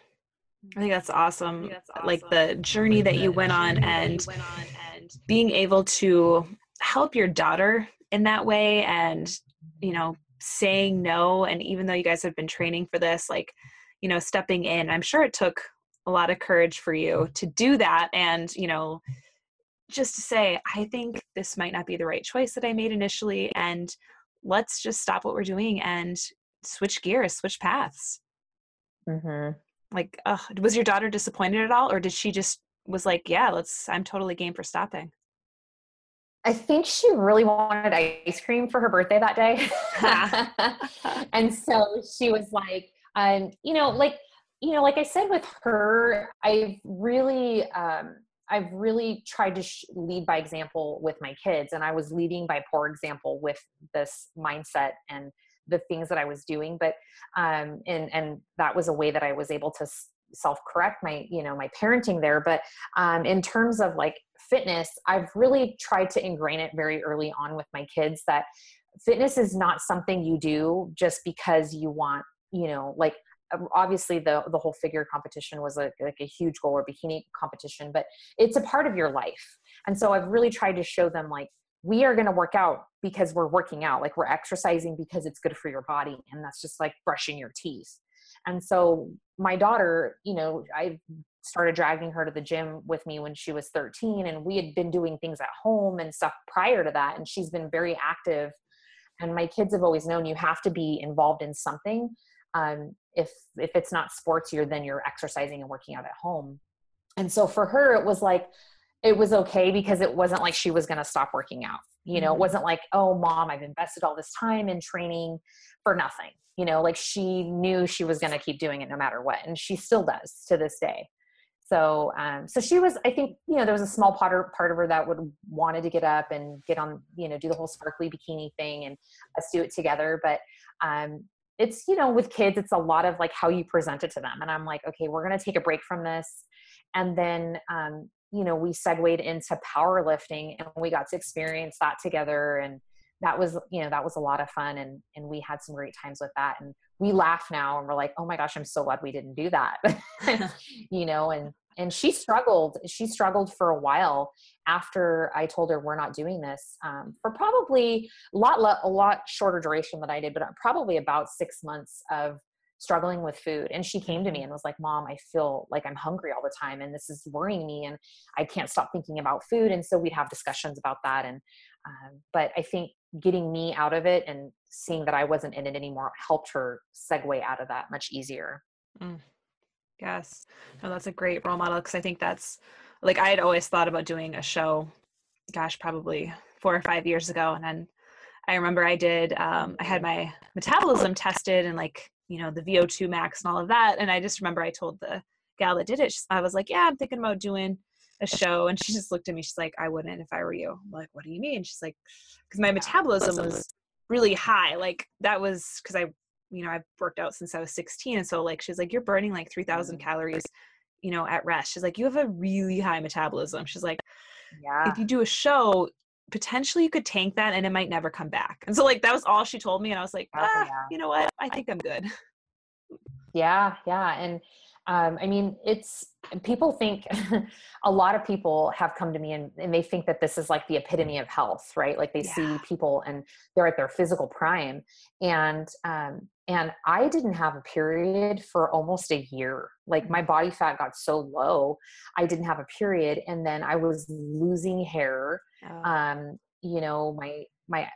I think that's awesome. Think that's awesome. Like the journey like that you went on and, went on and being able to help your daughter in that way and you know saying no and even though you guys have been training for this like you know stepping in i'm sure it took a lot of courage for you to do that and you know just to say i think this might not be the right choice that i made initially and let's just stop what we're doing and switch gears switch paths mm-hmm. like uh, was your daughter disappointed at all or did she just was like yeah let's i'm totally game for stopping I think she really wanted ice cream for her birthday that day. [LAUGHS] [LAUGHS] and so she was like, um, you know, like, you know, like I said with her, I've really, um, I've really tried to sh- lead by example with my kids, and I was leading by poor example with this mindset and the things that I was doing. But um, and and that was a way that I was able to self-correct my you know my parenting there. But um, in terms of like fitness, I've really tried to ingrain it very early on with my kids that fitness is not something you do just because you want, you know, like Um, obviously the the whole figure competition was a, like a huge goal or bikini competition, but it's a part of your life. And so I've really tried to show them like we are going to work out because we're working out, like we're exercising because it's good for your body, and that's just like brushing your teeth. And so my daughter, you know, I started dragging her to the gym with me when she was 13 and we had been doing things at home and stuff prior to that and she's been very active and my kids have always known you have to be involved in something um, if if it's not sports you're then you're exercising and working out at home. And so for her it was like it was okay because it wasn't like she was going to stop working out. You know mm-hmm. it wasn't like oh mom i've invested all this time in training for nothing. You know like she knew she was going to keep doing it no matter what and she still does to this day. So um, so she was i think you know there was a small part, of, part of her that would wanted to get up and get on you know do the whole sparkly bikini thing and us do it together. But um, it's you know with kids it's a lot of like how you present it to them. And i'm like okay we're going to take a break from this. And then um, you know we segued into powerlifting and we got to experience that together. And that was you know that was a lot of fun and and we had some great times with that. And we laugh now and we're like oh my gosh i'm so glad we didn't do that. [LAUGHS] [LAUGHS] You know and and she struggled she struggled for a while after i told her we're not doing this um, for probably a lot a lot shorter duration than i did but probably about six months of struggling with food. And she came to me and was like mom i feel like i'm hungry all the time and this is worrying me and i can't stop thinking about food. And so we'd have discussions about that and um, but i think getting me out of it and seeing that i wasn't in it anymore helped her segue out of that much easier. Mm. Yes. No, that's a great role model because I think that's like I had always thought about doing a show, gosh, probably four or five years ago. And then I remember I did, um, I had my metabolism tested and like, you know, the VO2 max and all of that. And I just remember I told the gal that did it, I was like, yeah, I'm thinking about doing a show. And she just looked at me, she's like, I wouldn't if I were you. I'm like, what do you mean? She's like, because my metabolism was really high. Like that was because I you know, I've worked out since I was 16. And so like she's like, you're burning like 3000 mm. calories, you know, at rest. She's like, you have a really high metabolism. She's like, yeah. if you do a show, potentially you could tank that and it might never come back. And so like that was all she told me. And I was like, oh, ah, yeah. you know what? I think I'm good. Yeah, yeah. And um, I mean, it's people think [LAUGHS] a lot of people have come to me and, and, they think that this is like the epitome of health, right? Like they yeah. see people and they're at their physical prime. And um, and I didn't have a period for almost a year. Like my body fat got so low, I didn't have a period, and then I was losing hair. Oh. Um, you know, my my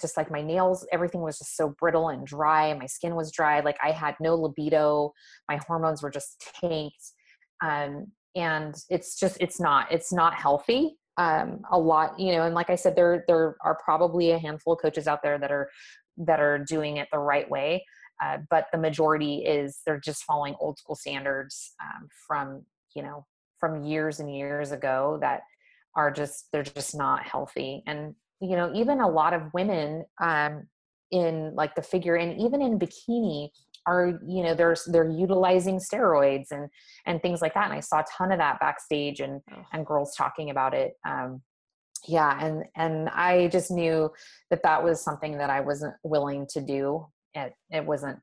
just like my nails everything was just so brittle and dry my skin was dry like i had no libido my hormones were just tanked um, and it's just it's not it's not healthy um, a lot you know and like i said there there are probably a handful of coaches out there that are that are doing it the right way uh, but the majority is they're just following old school standards um, from you know from years and years ago that are just they're just not healthy and you know even a lot of women um, in like the figure and even in bikini are you know there's they're utilizing steroids and and things like that and i saw a ton of that backstage and oh. and girls talking about it um yeah and and i just knew that that was something that i wasn't willing to do. It it wasn't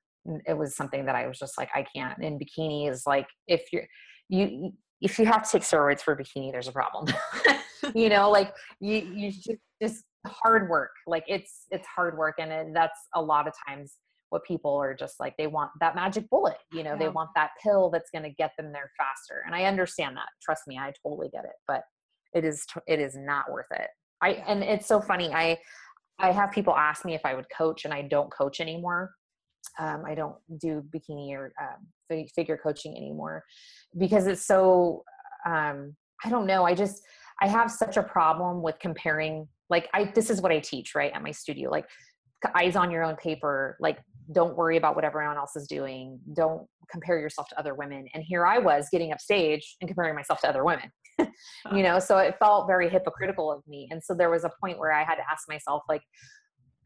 it was something that i was just like i can't. In bikini is like if you're you if you have to take steroids for bikini there's a problem. [LAUGHS] You know like you you just just hard work. Like it's it's hard work and it, that's a lot of times what people are just like they want that magic bullet you know yeah. they want that pill that's going to get them there faster. And i understand that. Trust me i totally get it. But it is it is not worth it. I and it's so funny i i have people ask me if i would coach and i don't coach anymore. Um, i don't do bikini or um, figure coaching anymore because it's so um, i don't know i just i have such a problem with comparing like i this is what i teach right at my studio like eyes on your own paper like don't worry about what everyone else is doing don't compare yourself to other women. And here i was getting up stage and comparing myself to other women [LAUGHS] you know so it felt very hypocritical of me. And so there was a point where i had to ask myself like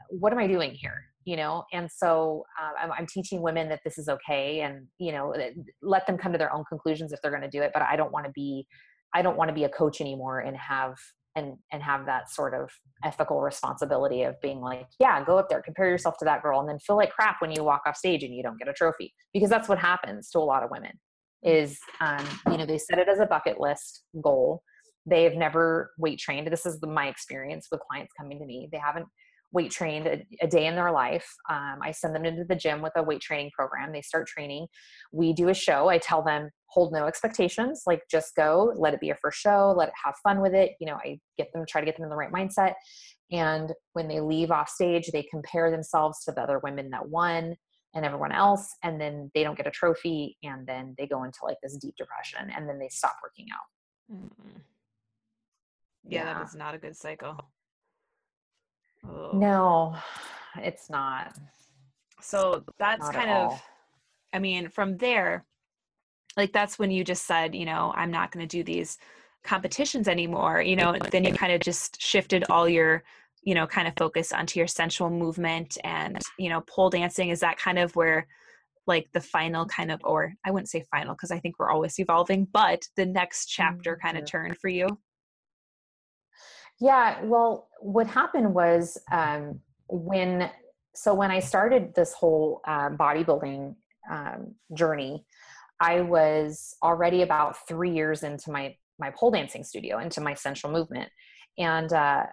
what am i doing here? You know? And so uh, I'm, I'm, teaching women that this is okay and you know let them come to their own conclusions if they're going to do it but i don't want to be i don't want to be a coach anymore and have and and have that sort of ethical responsibility of being like yeah go up there compare yourself to that girl and then feel like crap when you walk off stage and you don't get a trophy. Because that's what happens to a lot of women is um, you know they set it as a bucket list goal they've never weight trained this is the, my experience with clients coming to me they haven't weight trained a, a day in their life. Um, I send them into the gym with a weight training program. They start training. We do a show. I tell them, hold no expectations, like just go, let it be your first show, let it have fun with it. You know, I get them, try to get them in the right mindset. And when they leave off stage, they compare themselves to the other women that won and everyone else. And then they don't get a trophy. And then they go into like this deep depression and then they stop working out. Mm-hmm. Yeah, yeah, that is not a good cycle. Oh. No, it's not. So that's not kind of, I mean, from there, like that's when you just said, you know, I'm not going to do these competitions anymore. You know, then you kind of just shifted all your, you know, kind of focus onto your sensual movement and, you know, pole dancing. Is that kind of where, like the final kind of or i wouldn't say final because i think we're always evolving but the next chapter kind of turned for you? Yeah, well, what happened was um, when so when I started this whole uh, bodybuilding um, journey, I was already about three years into my my pole dancing studio, into my sensual movement, and uh,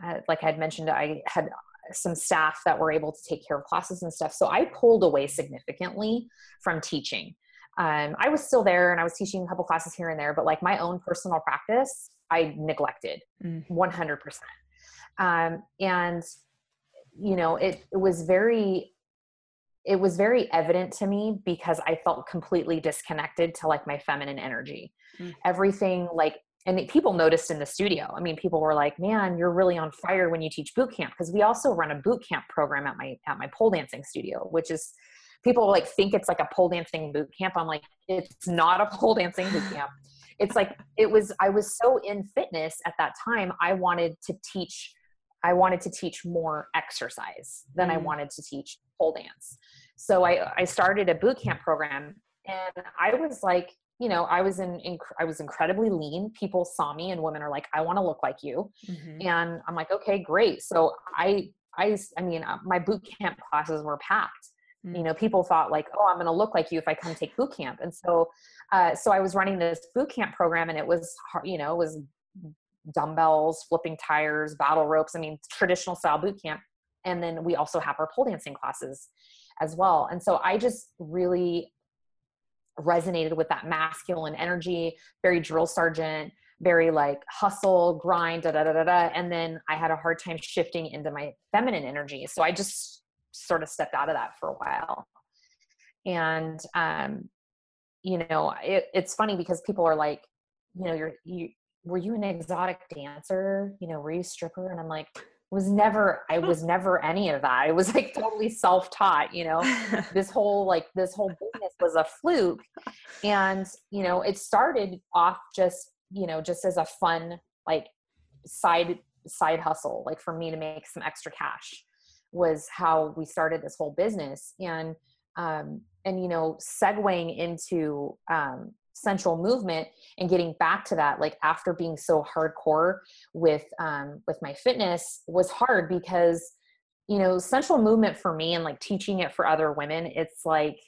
I, like I had mentioned, I had some staff that were able to take care of classes and stuff. So I pulled away significantly from teaching. Um, I was still there and I was teaching a couple classes here and there, but like my own personal practice, I neglected mm. 100%. Um, and, you know, it, it was very, it was very evident to me because I felt completely disconnected to like my feminine energy. Mm. Everything like, and people noticed in the studio. I mean, people were like, "Man, you're really on fire when you teach boot camp." Because we also run a boot camp program at my at my pole dancing studio, which is people like think it's like a pole dancing boot camp. I'm like, it's not a pole dancing boot camp it's like it was i was so in fitness at that time i wanted to teach i wanted to teach more exercise than mm. i wanted to teach pole dance so i i started a boot camp program and i was like you know i was in, in i was incredibly lean. People saw me and women are like i want to look like you. Mm-hmm. and i'm like okay great. So i i i mean uh, my boot camp classes were packed. You mm. know people thought like oh i'm going to look like you if i come take boot camp. And so uh, so i was running this boot camp program and it was you know it was dumbbells flipping tires battle ropes i mean traditional style boot camp. And then we also have our pole dancing classes as well. And so i just really resonated with that masculine energy very drill sergeant very like hustle grind da da da da da and then i had a hard time shifting into my feminine energy so i just sort of stepped out of that for a while. And, um, you know, it, it's funny because people are like, you know, you're, you, were you an exotic dancer? You know, were you stripper? And I'm like, was never, I was never any of that. I was like totally self-taught, you know, [LAUGHS] this whole, like this whole business was a fluke. And, you know, it started off just, you know, just as a fun, like side, side hustle, like for me to make some extra cash was how we started this whole business and um, and you know segueing into um, sensual movement and getting back to that like after being so hardcore with um, with my fitness was hard because you know sensual movement for me and like teaching it for other women it's like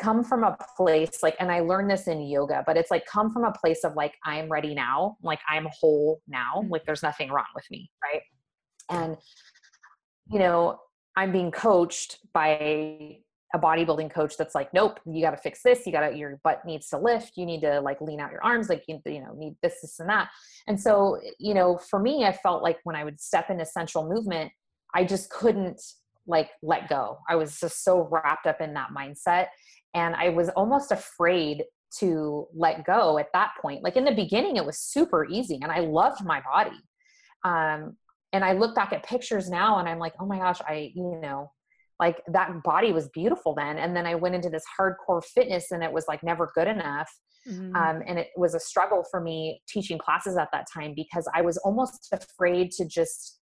come from a place like and i learned this in yoga but it's like come from a place of like i'm ready now like i'm whole now mm. like there's nothing wrong with me right and you know i'm being coached by a bodybuilding coach that's like nope you got to fix this you got to your butt needs to lift you need to like lean out your arms like you, you know need this this and that. And so you know for me i felt like when i would step into sensual movement i just couldn't like let go. I was just so wrapped up in that mindset and i was almost afraid to let go at that point. Like in the beginning it was super easy and i loved my body. Um, and i look back at pictures now and i'm like oh my gosh i you know like that body was beautiful then and then i went into this hardcore fitness and it was like never good enough mm-hmm. um, and it was a struggle for me teaching classes at that time because i was almost afraid to just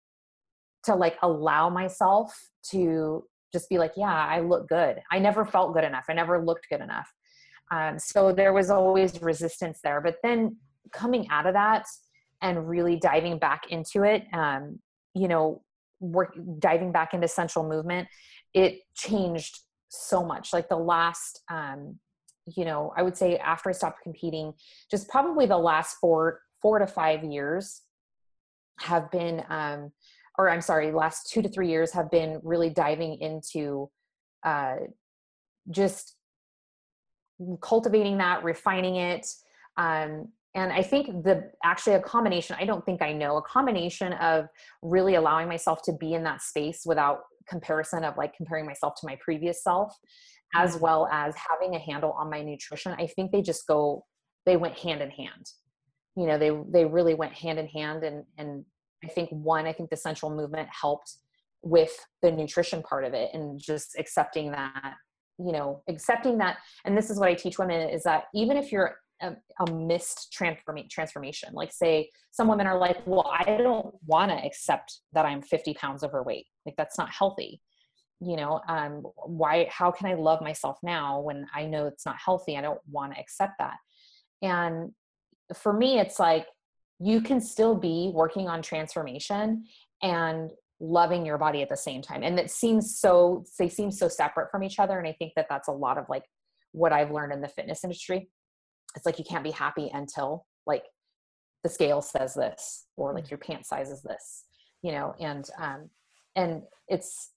to like allow myself to just be like yeah i look good. I never felt good enough. I never looked good enough. Um, so there was always resistance there but then coming out of that and really diving back into it um, you know work diving back into sensual movement it changed so much. Like the last um you know i would say after i stopped competing just probably the last four four to five years have been um or i'm sorry last two to three years have been really diving into uh just cultivating that refining it um and i think the actually a combination i don't think i know a combination of really allowing myself to be in that space without comparison of like comparing myself to my previous self as mm-hmm. well as having a handle on my nutrition i think they just go they went hand in hand you know they they really went hand in hand and and i think one i think the sensual movement helped with the nutrition part of it and just accepting that you know accepting that and this is what i teach women is that even if you're a, a missed transform- transformation. Like, say, some women are like, well, I don't want to accept that I'm 50 pounds overweight. Like, that's not healthy. You know, um, why, how can I love myself now when I know it's not healthy? I don't want to accept that. And for me, it's like, you can still be working on transformation and loving your body at the same time. And it seems so, they seem so separate from each other. And I think that that's a lot of like what I've learned in the fitness industry it's like you can't be happy until like the scale says this or like mm. your pant size is this you know and um and it's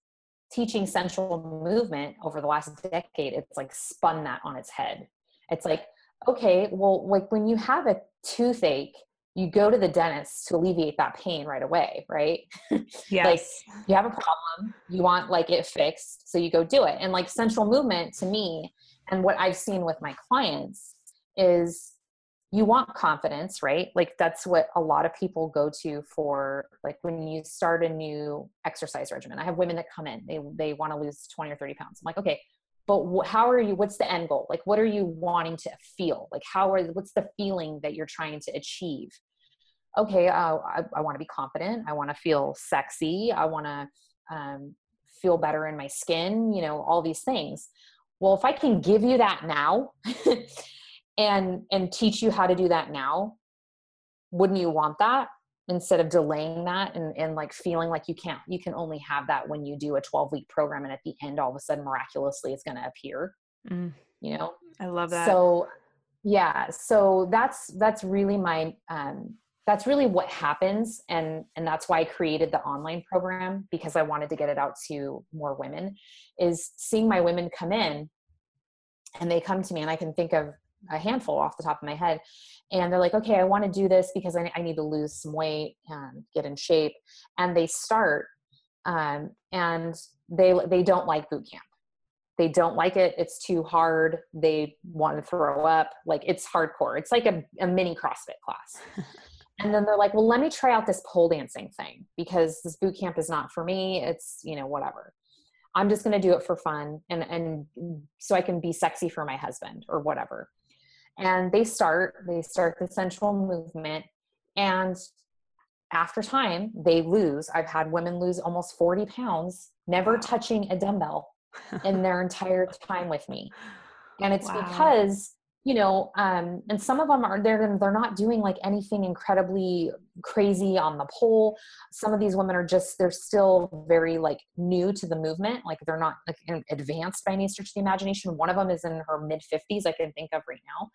teaching sensual movement over the last decade it's like spun that on its head. It's like okay well like when you have a toothache you go to the dentist to alleviate that pain right away right? [LAUGHS] Yes. like you have a problem you want like it fixed so you go do it. And like sensual movement to me and what i've seen with my clients is you want confidence, right? Like that's what a lot of people go to for like when you start a new exercise regimen. I have women that come in, they they want to lose 20 or 30 pounds. I'm like, "Okay, but how are you what's the end goal? Like what are you wanting to feel? Like how are what's the feeling that you're trying to achieve?" Okay, uh, I, I want to be confident. I want to feel sexy. I want to um, feel better in my skin. You know, all these things. Well, if I can give you that now, [LAUGHS] and and teach you how to do that now wouldn't you want that instead of delaying that and, and like feeling like you can't you can only have that when you do a 12 week program and at the end all of a sudden miraculously it's going to appear mm. you know i love that so yeah so that's that's really my um that's really what happens and and that's why i created the online program because i wanted to get it out to more women is seeing my women come in and they come to me and i can think of a handful off the top of my head. And they're like okay i want to do this because I, I, need to lose some weight and get in shape. And they start um, and they they don't like boot camp. They don't like it. It's too hard. They want to throw up. Like it's hardcore. It's like a, a mini crossfit class. [LAUGHS] And then they're like well let me try out this pole dancing thing because this boot camp is not for me. It's you know whatever. I'm just going to do it for fun and and so i can be sexy for my husband or whatever and they start they start the sensual movement and after time they lose. I've had women lose almost 40 pounds never touching a dumbbell in their [LAUGHS] entire time with me. And it's wow. because you know um, and some of them are they're they're not doing like anything incredibly crazy on the pole. Some of these women are just they're still very like new to the movement. Like they're not like advanced by any stretch of the imagination. One of them is in her mid 50s i can think of right now.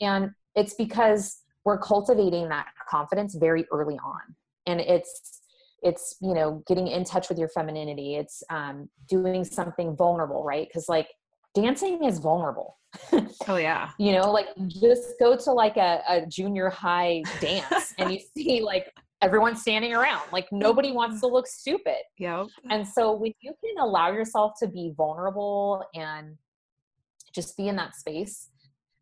And it's because we're cultivating that confidence very early on. And it's it's you know getting in touch with your femininity. It's um, doing something vulnerable right? Because like dancing is vulnerable. Oh yeah. [LAUGHS] You know like just go to like a, a junior high dance [LAUGHS] and you see like everyone standing around. Like nobody wants to look stupid. Yeah and so when you can allow yourself to be vulnerable and just be in that space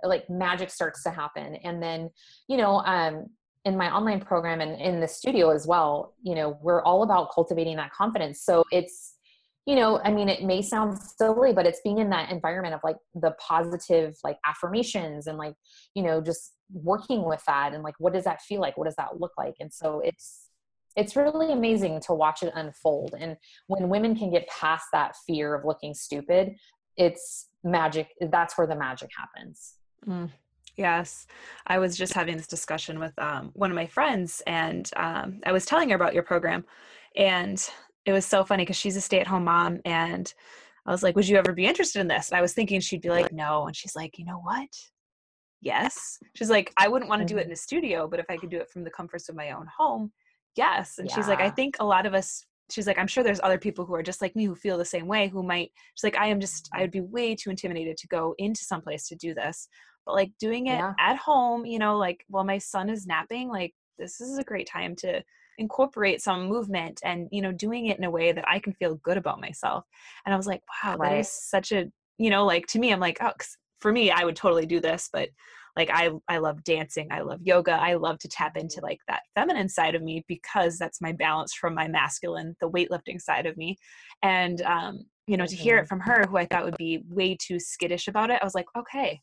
like magic starts to happen. And then you know um in my online program and in the studio as well you know we're all about cultivating that confidence. So it's you know i mean it may sound silly but it's being in that environment of like the positive like affirmations and like you know just working with that and like what does that feel like what does that look like and so it's it's really amazing to watch it unfold and when women can get past that fear of looking stupid it's magic that's where the magic happens mm. Yes. I was just having this discussion with um, one of my friends, and um, I was telling her about your program. And it was so funny because she's a stay at home mom. And I was like, Would you ever be interested in this? And I was thinking she'd be like, No. And she's like, You know what? Yes. She's like, I wouldn't want to do it in mm-hmm. a studio, but if I could do it from the comforts of my own home, yes. And she's like, I think a lot of us, she's like, I'm sure there's other people who are just like me who feel the same way, who might, she's like, I am just, I would be way too intimidated to go into someplace to do this. But like doing it Yeah. at home, you know, like while my son is napping, like this is a great time to incorporate some movement and, you know, doing it in a way that I can feel good about myself. And I was like, wow, that Right. is such a, you know, like to me, I'm like, oh for me, I would totally do this, but like I I love dancing, I love yoga, I love to tap into like that feminine side of me because that's my balance from my masculine, the weightlifting side of me. And um, you know, to hear it Mhm. from her who I thought would be way too skittish about it, I was like, okay,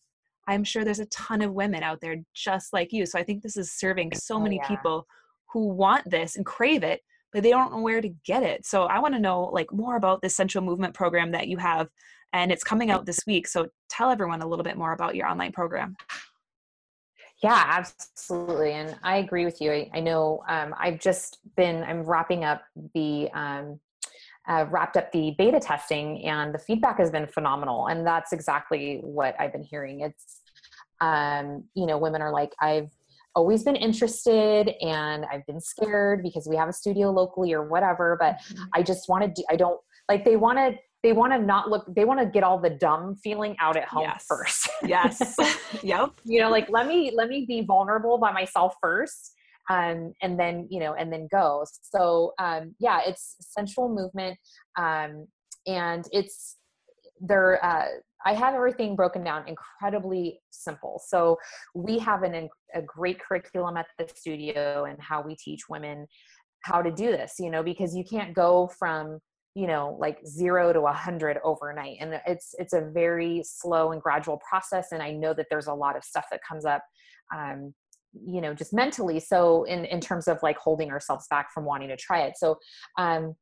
I'm sure there's a ton of women out there just like you. So I think this is serving so Oh, many yeah. people who want this and crave it, but they don't know where to get it. So I want to know like more about this sensual movement program that you have and it's coming out this week. So tell everyone a little bit more about your online program. Yeah, absolutely. And I agree with you. I, I know um, I've just been, I'm wrapping up the, um, uh, wrapped up the beta testing and the feedback has been phenomenal. And that's exactly what I've been hearing. It's, um, you know, women are like, I've always been interested and I've been scared because we have a studio locally or whatever, but I just want to do, I don't like, they want to, they want to not look, they want to get all the dumb feeling out at home Yes. first. [LAUGHS] Yes. yep. you know like let me let me be vulnerable by myself first um, and then you know and then go so um, yeah it's sensual movement um, and it's there uh, i have everything broken down incredibly simple. So we have an, a great curriculum at the studio and how we teach women how to do this you know because you can't go from you know like zero to a hundred overnight. And it's it's a very slow and gradual process and i know that there's a lot of stuff that comes up um, you know just mentally. So in in terms of like holding ourselves back from wanting to try it. So um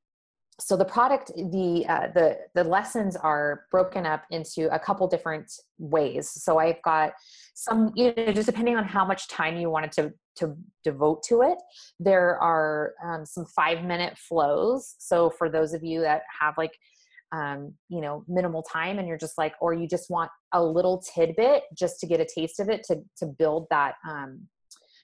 so the product the uh, the the lessons are broken up into a couple different ways. So i've got some you know just depending on how much time you wanted to to devote to it there are um, some five minute flows. So for those of you that have like um, you know minimal time and you're just like or you just want a little tidbit just to get a taste of it to to build that um,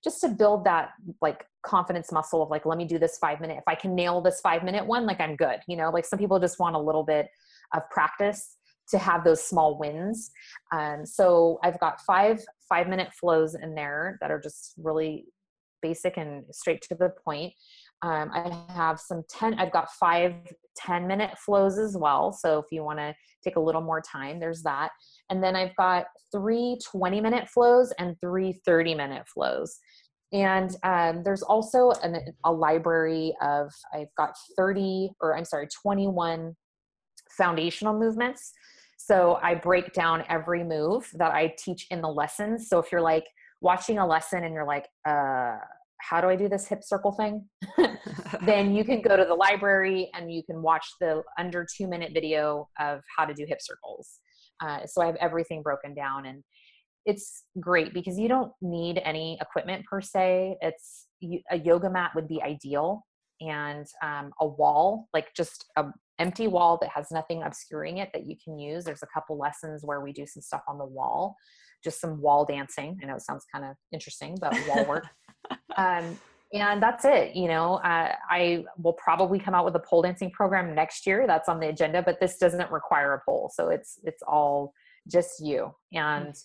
just to build that like confidence muscle of like let me do this five minute if i can nail this five minute one like i'm good you know like some people just want a little bit of practice to have those small wins. Um, so i've got five five minute flows in there that are just really basic and straight to the point. Um, i have some 10 i've got five 10 minute flows as well so if you want to take a little more time there's that. And then i've got three 20 minute flows and three 30 minute flows and um, there's also an, a library of i've got 30 or i'm sorry 21 foundational movements. So i break down every move that i teach in the lessons. So if you're like watching a lesson and you're like uh how do i do this hip circle thing? [LAUGHS] Then you can go to the library and you can watch the under two minute video of how to do hip circles. Uh, so i have everything broken down and it's great because you don't need any equipment per se. It's a yoga mat would be ideal, and um, a wall, like just a empty wall that has nothing obscuring it that you can use. There's a couple lessons where we do some stuff on the wall, just some wall dancing. I know it sounds kind of interesting, but wall work. [LAUGHS] um, and that's it you know uh, i will probably come out with a pole dancing program next year that's on the agenda but this doesn't require a pole so it's it's all just you and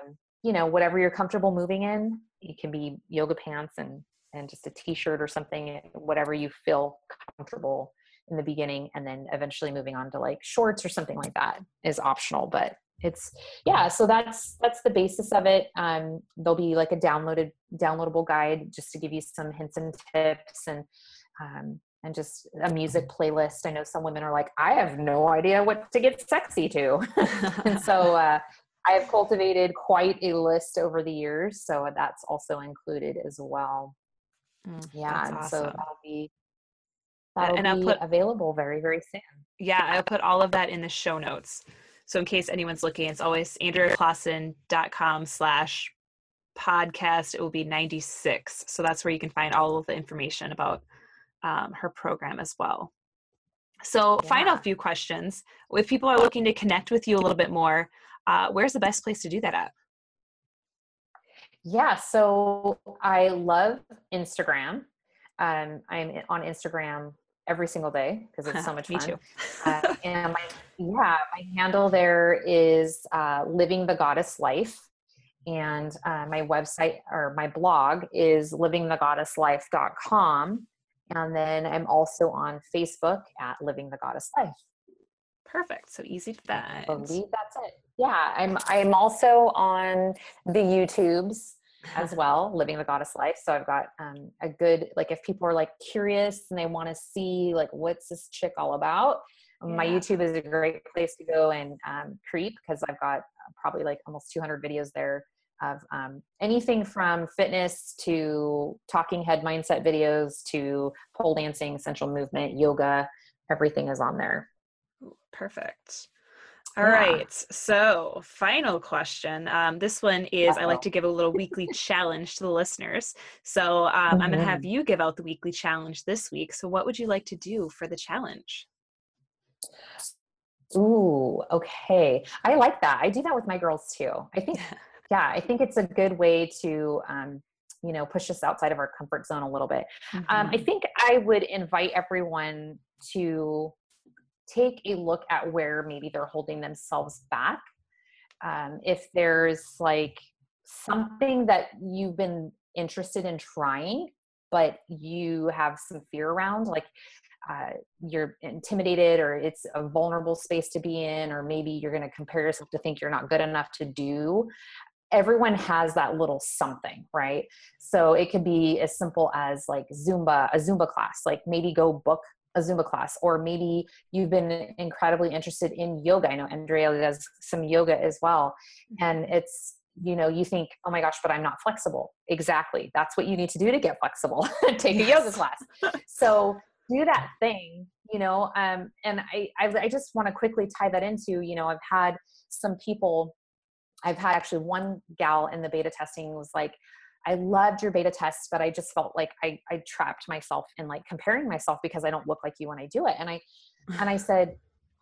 um, you know whatever you're comfortable moving in it can be yoga pants and and just a t-shirt or something whatever you feel comfortable in the beginning and then eventually moving on to like shorts or something like that is optional but it's yeah so that's that's the basis of it. Um, there'll be like a downloaded downloadable guide just to give you some hints and tips and um, and just a music playlist. I know some women are like i have no idea what to get sexy to. [LAUGHS] And so uh, i have cultivated quite a list over the years so that's also included as well mm, yeah and awesome. so that'll be that'll and I'll be put, available very very soon yeah i'll put all of that in the show notes so in case anyone's looking, it's always andreaclausen.com slash podcast. It will be 96. So that's where you can find all of the information about um, her program as well. So yeah. final few questions. If people are looking to connect with you a little bit more, uh, where's the best place to do that at? Yeah, so I love Instagram. Um, I'm on Instagram every single day because it's so [LAUGHS] much Me fun. too. [LAUGHS] uh, and my, yeah, my handle there is uh, Living the Goddess Life. And uh, my website or my blog is livingthegoddesslife.com. And then I'm also on Facebook at Living the Goddess Life. Perfect. So easy to find. I believe that's it. Yeah, I'm I'm also on the YouTubes as well, living the goddess life. So I've got um, a good like if people are like curious and they want to see like what's this chick all about, yeah. my YouTube is a great place to go and um, creep because I've got probably like almost 200 videos there of um, anything from fitness to talking head mindset videos to pole dancing, sensual movement, yoga. Everything is on there. Perfect. All yeah. right. So, final question. Um, this one is. I like to give a little weekly challenge to the listeners. So, um, mm-hmm. I'm going to have you give out the weekly challenge this week. So, what would you like to do for the challenge? Ooh, okay. I like that. I do that with my girls too. I think, [LAUGHS] yeah, I think it's a good way to, um, you know, push us outside of our comfort zone a little bit. Mm-hmm. Um, I mm-hmm. think I would invite everyone to take a look at where maybe they're holding themselves back. Um, if there's like something that you've been interested in trying, but you have some fear around, like uh, you're intimidated or it's a vulnerable space to be in, or maybe you're going to compare yourself to think you're not good enough to do. Everyone has that little something, right? So it could be as simple as like Zumba, a Zumba class, like maybe go book a Zumba class, or maybe you've been incredibly interested in yoga. I know Andrea does some yoga as well. And it's, you know, you think, oh my gosh, but I'm not flexible. Exactly. That's what you need to do to get flexible. [LAUGHS] Take yes. a yoga class. [LAUGHS] so do that thing, you know. Um, and I, I, I just want to quickly tie that into, you know, I've had some people, I've had actually one gal in the beta testing was like, I loved your beta test, but I just felt like I, I trapped myself in like comparing myself because I don't look like you when I do it. And I, and I [LAUGHS] said,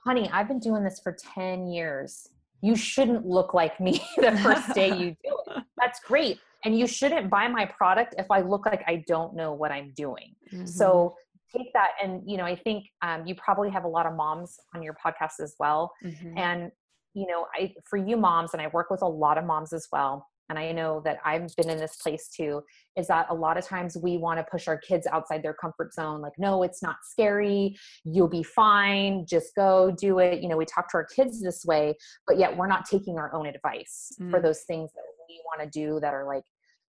honey, I've been doing this for 10 years. You shouldn't look like me [LAUGHS] the first day you do it. [LAUGHS] That's great. And you shouldn't buy my product if I look like I don't know what I'm doing. Mm-hmm. So take that. And, you know, I think um, you probably have a lot of moms on your podcast as well. Mm-hmm. And, you know, I, for you moms, and I work with a lot of moms as well, and I know that I've been in this place too, is that a lot of times we want to push our kids outside their comfort zone. Like, no, it's not scary. You'll be fine. Just go do it. You know, we talk to our kids this way, but yet we're not taking our own advice mm. for those things that we want to do that are like,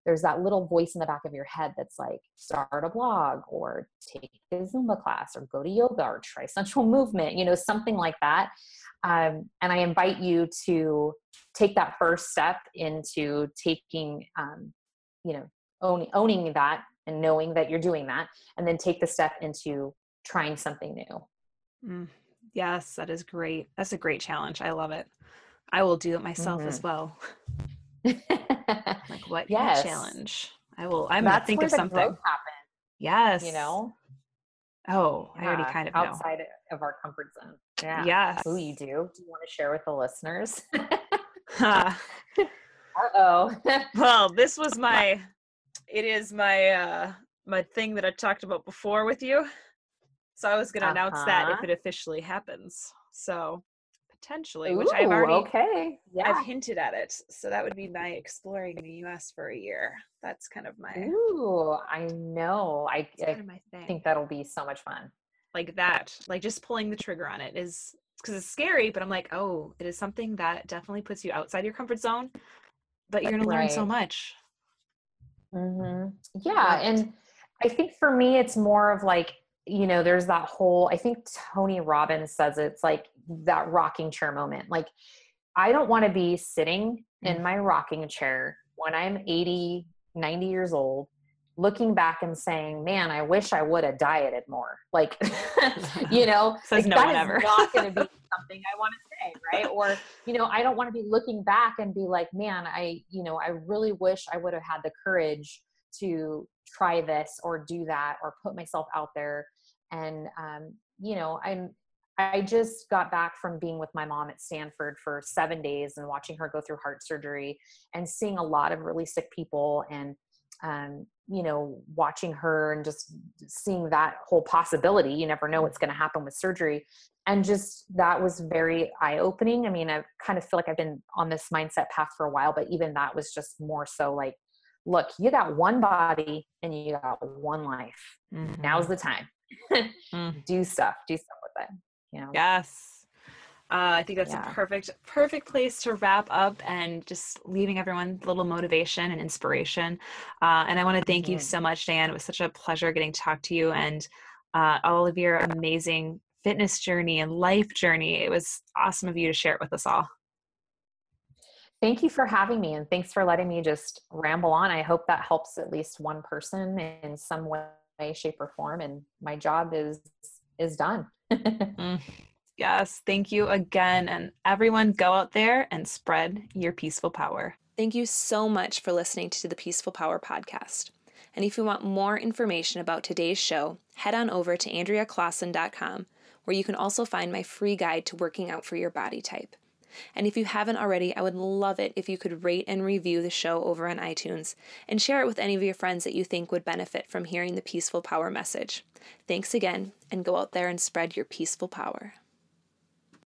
there's that little voice in the back of your head that's like, start a blog or take a Zumba class or go to yoga or try sensual movement, you know, something like that. Um, and I invite you to take that first step into taking, um, you know, own, owning that and knowing that you're doing that, and then take the step into trying something new. Mm, yes, that is great. That's a great challenge. I love it. I will do it myself mm-hmm. as well. [LAUGHS] like what yes. challenge? I will. I'm That's gonna think of something. Yes. You know. Oh, yeah, I already kind of outside know. of our comfort zone. Yeah. Yes. Who you do? Do you want to share with the listeners? uh [LAUGHS] oh. [LAUGHS] well, this was my it is my uh my thing that I talked about before with you. So I was going to uh-huh. announce that if uh-huh. it officially happens. So potentially, Ooh, which I've already okay. Yeah. I've hinted at it. So that would be my exploring the US for a year. That's kind of my Ooh, I know. I, I kind of my thing. think that'll be so much fun. Like that. Like just pulling the trigger on it is because it's scary, but I'm like, oh, it is something that definitely puts you outside your comfort zone, but you're gonna right. learn so much. Mm-hmm. Yeah, and I think for me, it's more of like you know, there's that whole. I think Tony Robbins says it's like that rocking chair moment. Like, I don't want to be sitting in mm. my rocking chair when I'm 80, 90 years old looking back and saying, "Man, I wish I would have dieted more." Like, [LAUGHS] you know, [LAUGHS] says like, no one ever. not going to be [LAUGHS] something I want to say, right? Or, you know, I don't want to be looking back and be like, "Man, I, you know, I really wish I would have had the courage to try this or do that or put myself out there." And, um, you know, I'm. I just got back from being with my mom at Stanford for seven days and watching her go through heart surgery and seeing a lot of really sick people and um, you know, watching her and just seeing that whole possibility. You never know what's going to happen with surgery. And just that was very eye opening. I mean, I kind of feel like I've been on this mindset path for a while, but even that was just more so like, look, you got one body and you got one life. Mm-hmm. Now's the time. [LAUGHS] mm. Do stuff, do stuff with it. You know? Yes. Uh, I think that's yeah. a perfect, perfect place to wrap up and just leaving everyone a little motivation and inspiration. Uh, and I want to thank mm-hmm. you so much, Dan. It was such a pleasure getting to talk to you and uh, all of your amazing fitness journey and life journey. It was awesome of you to share it with us all. Thank you for having me and thanks for letting me just ramble on. I hope that helps at least one person in some way, shape, or form. And my job is is done. [LAUGHS] mm. Yes, thank you again. And everyone, go out there and spread your peaceful power. Thank you so much for listening to the Peaceful Power podcast. And if you want more information about today's show, head on over to AndreaClausen.com, where you can also find my free guide to working out for your body type. And if you haven't already, I would love it if you could rate and review the show over on iTunes and share it with any of your friends that you think would benefit from hearing the peaceful power message. Thanks again, and go out there and spread your peaceful power.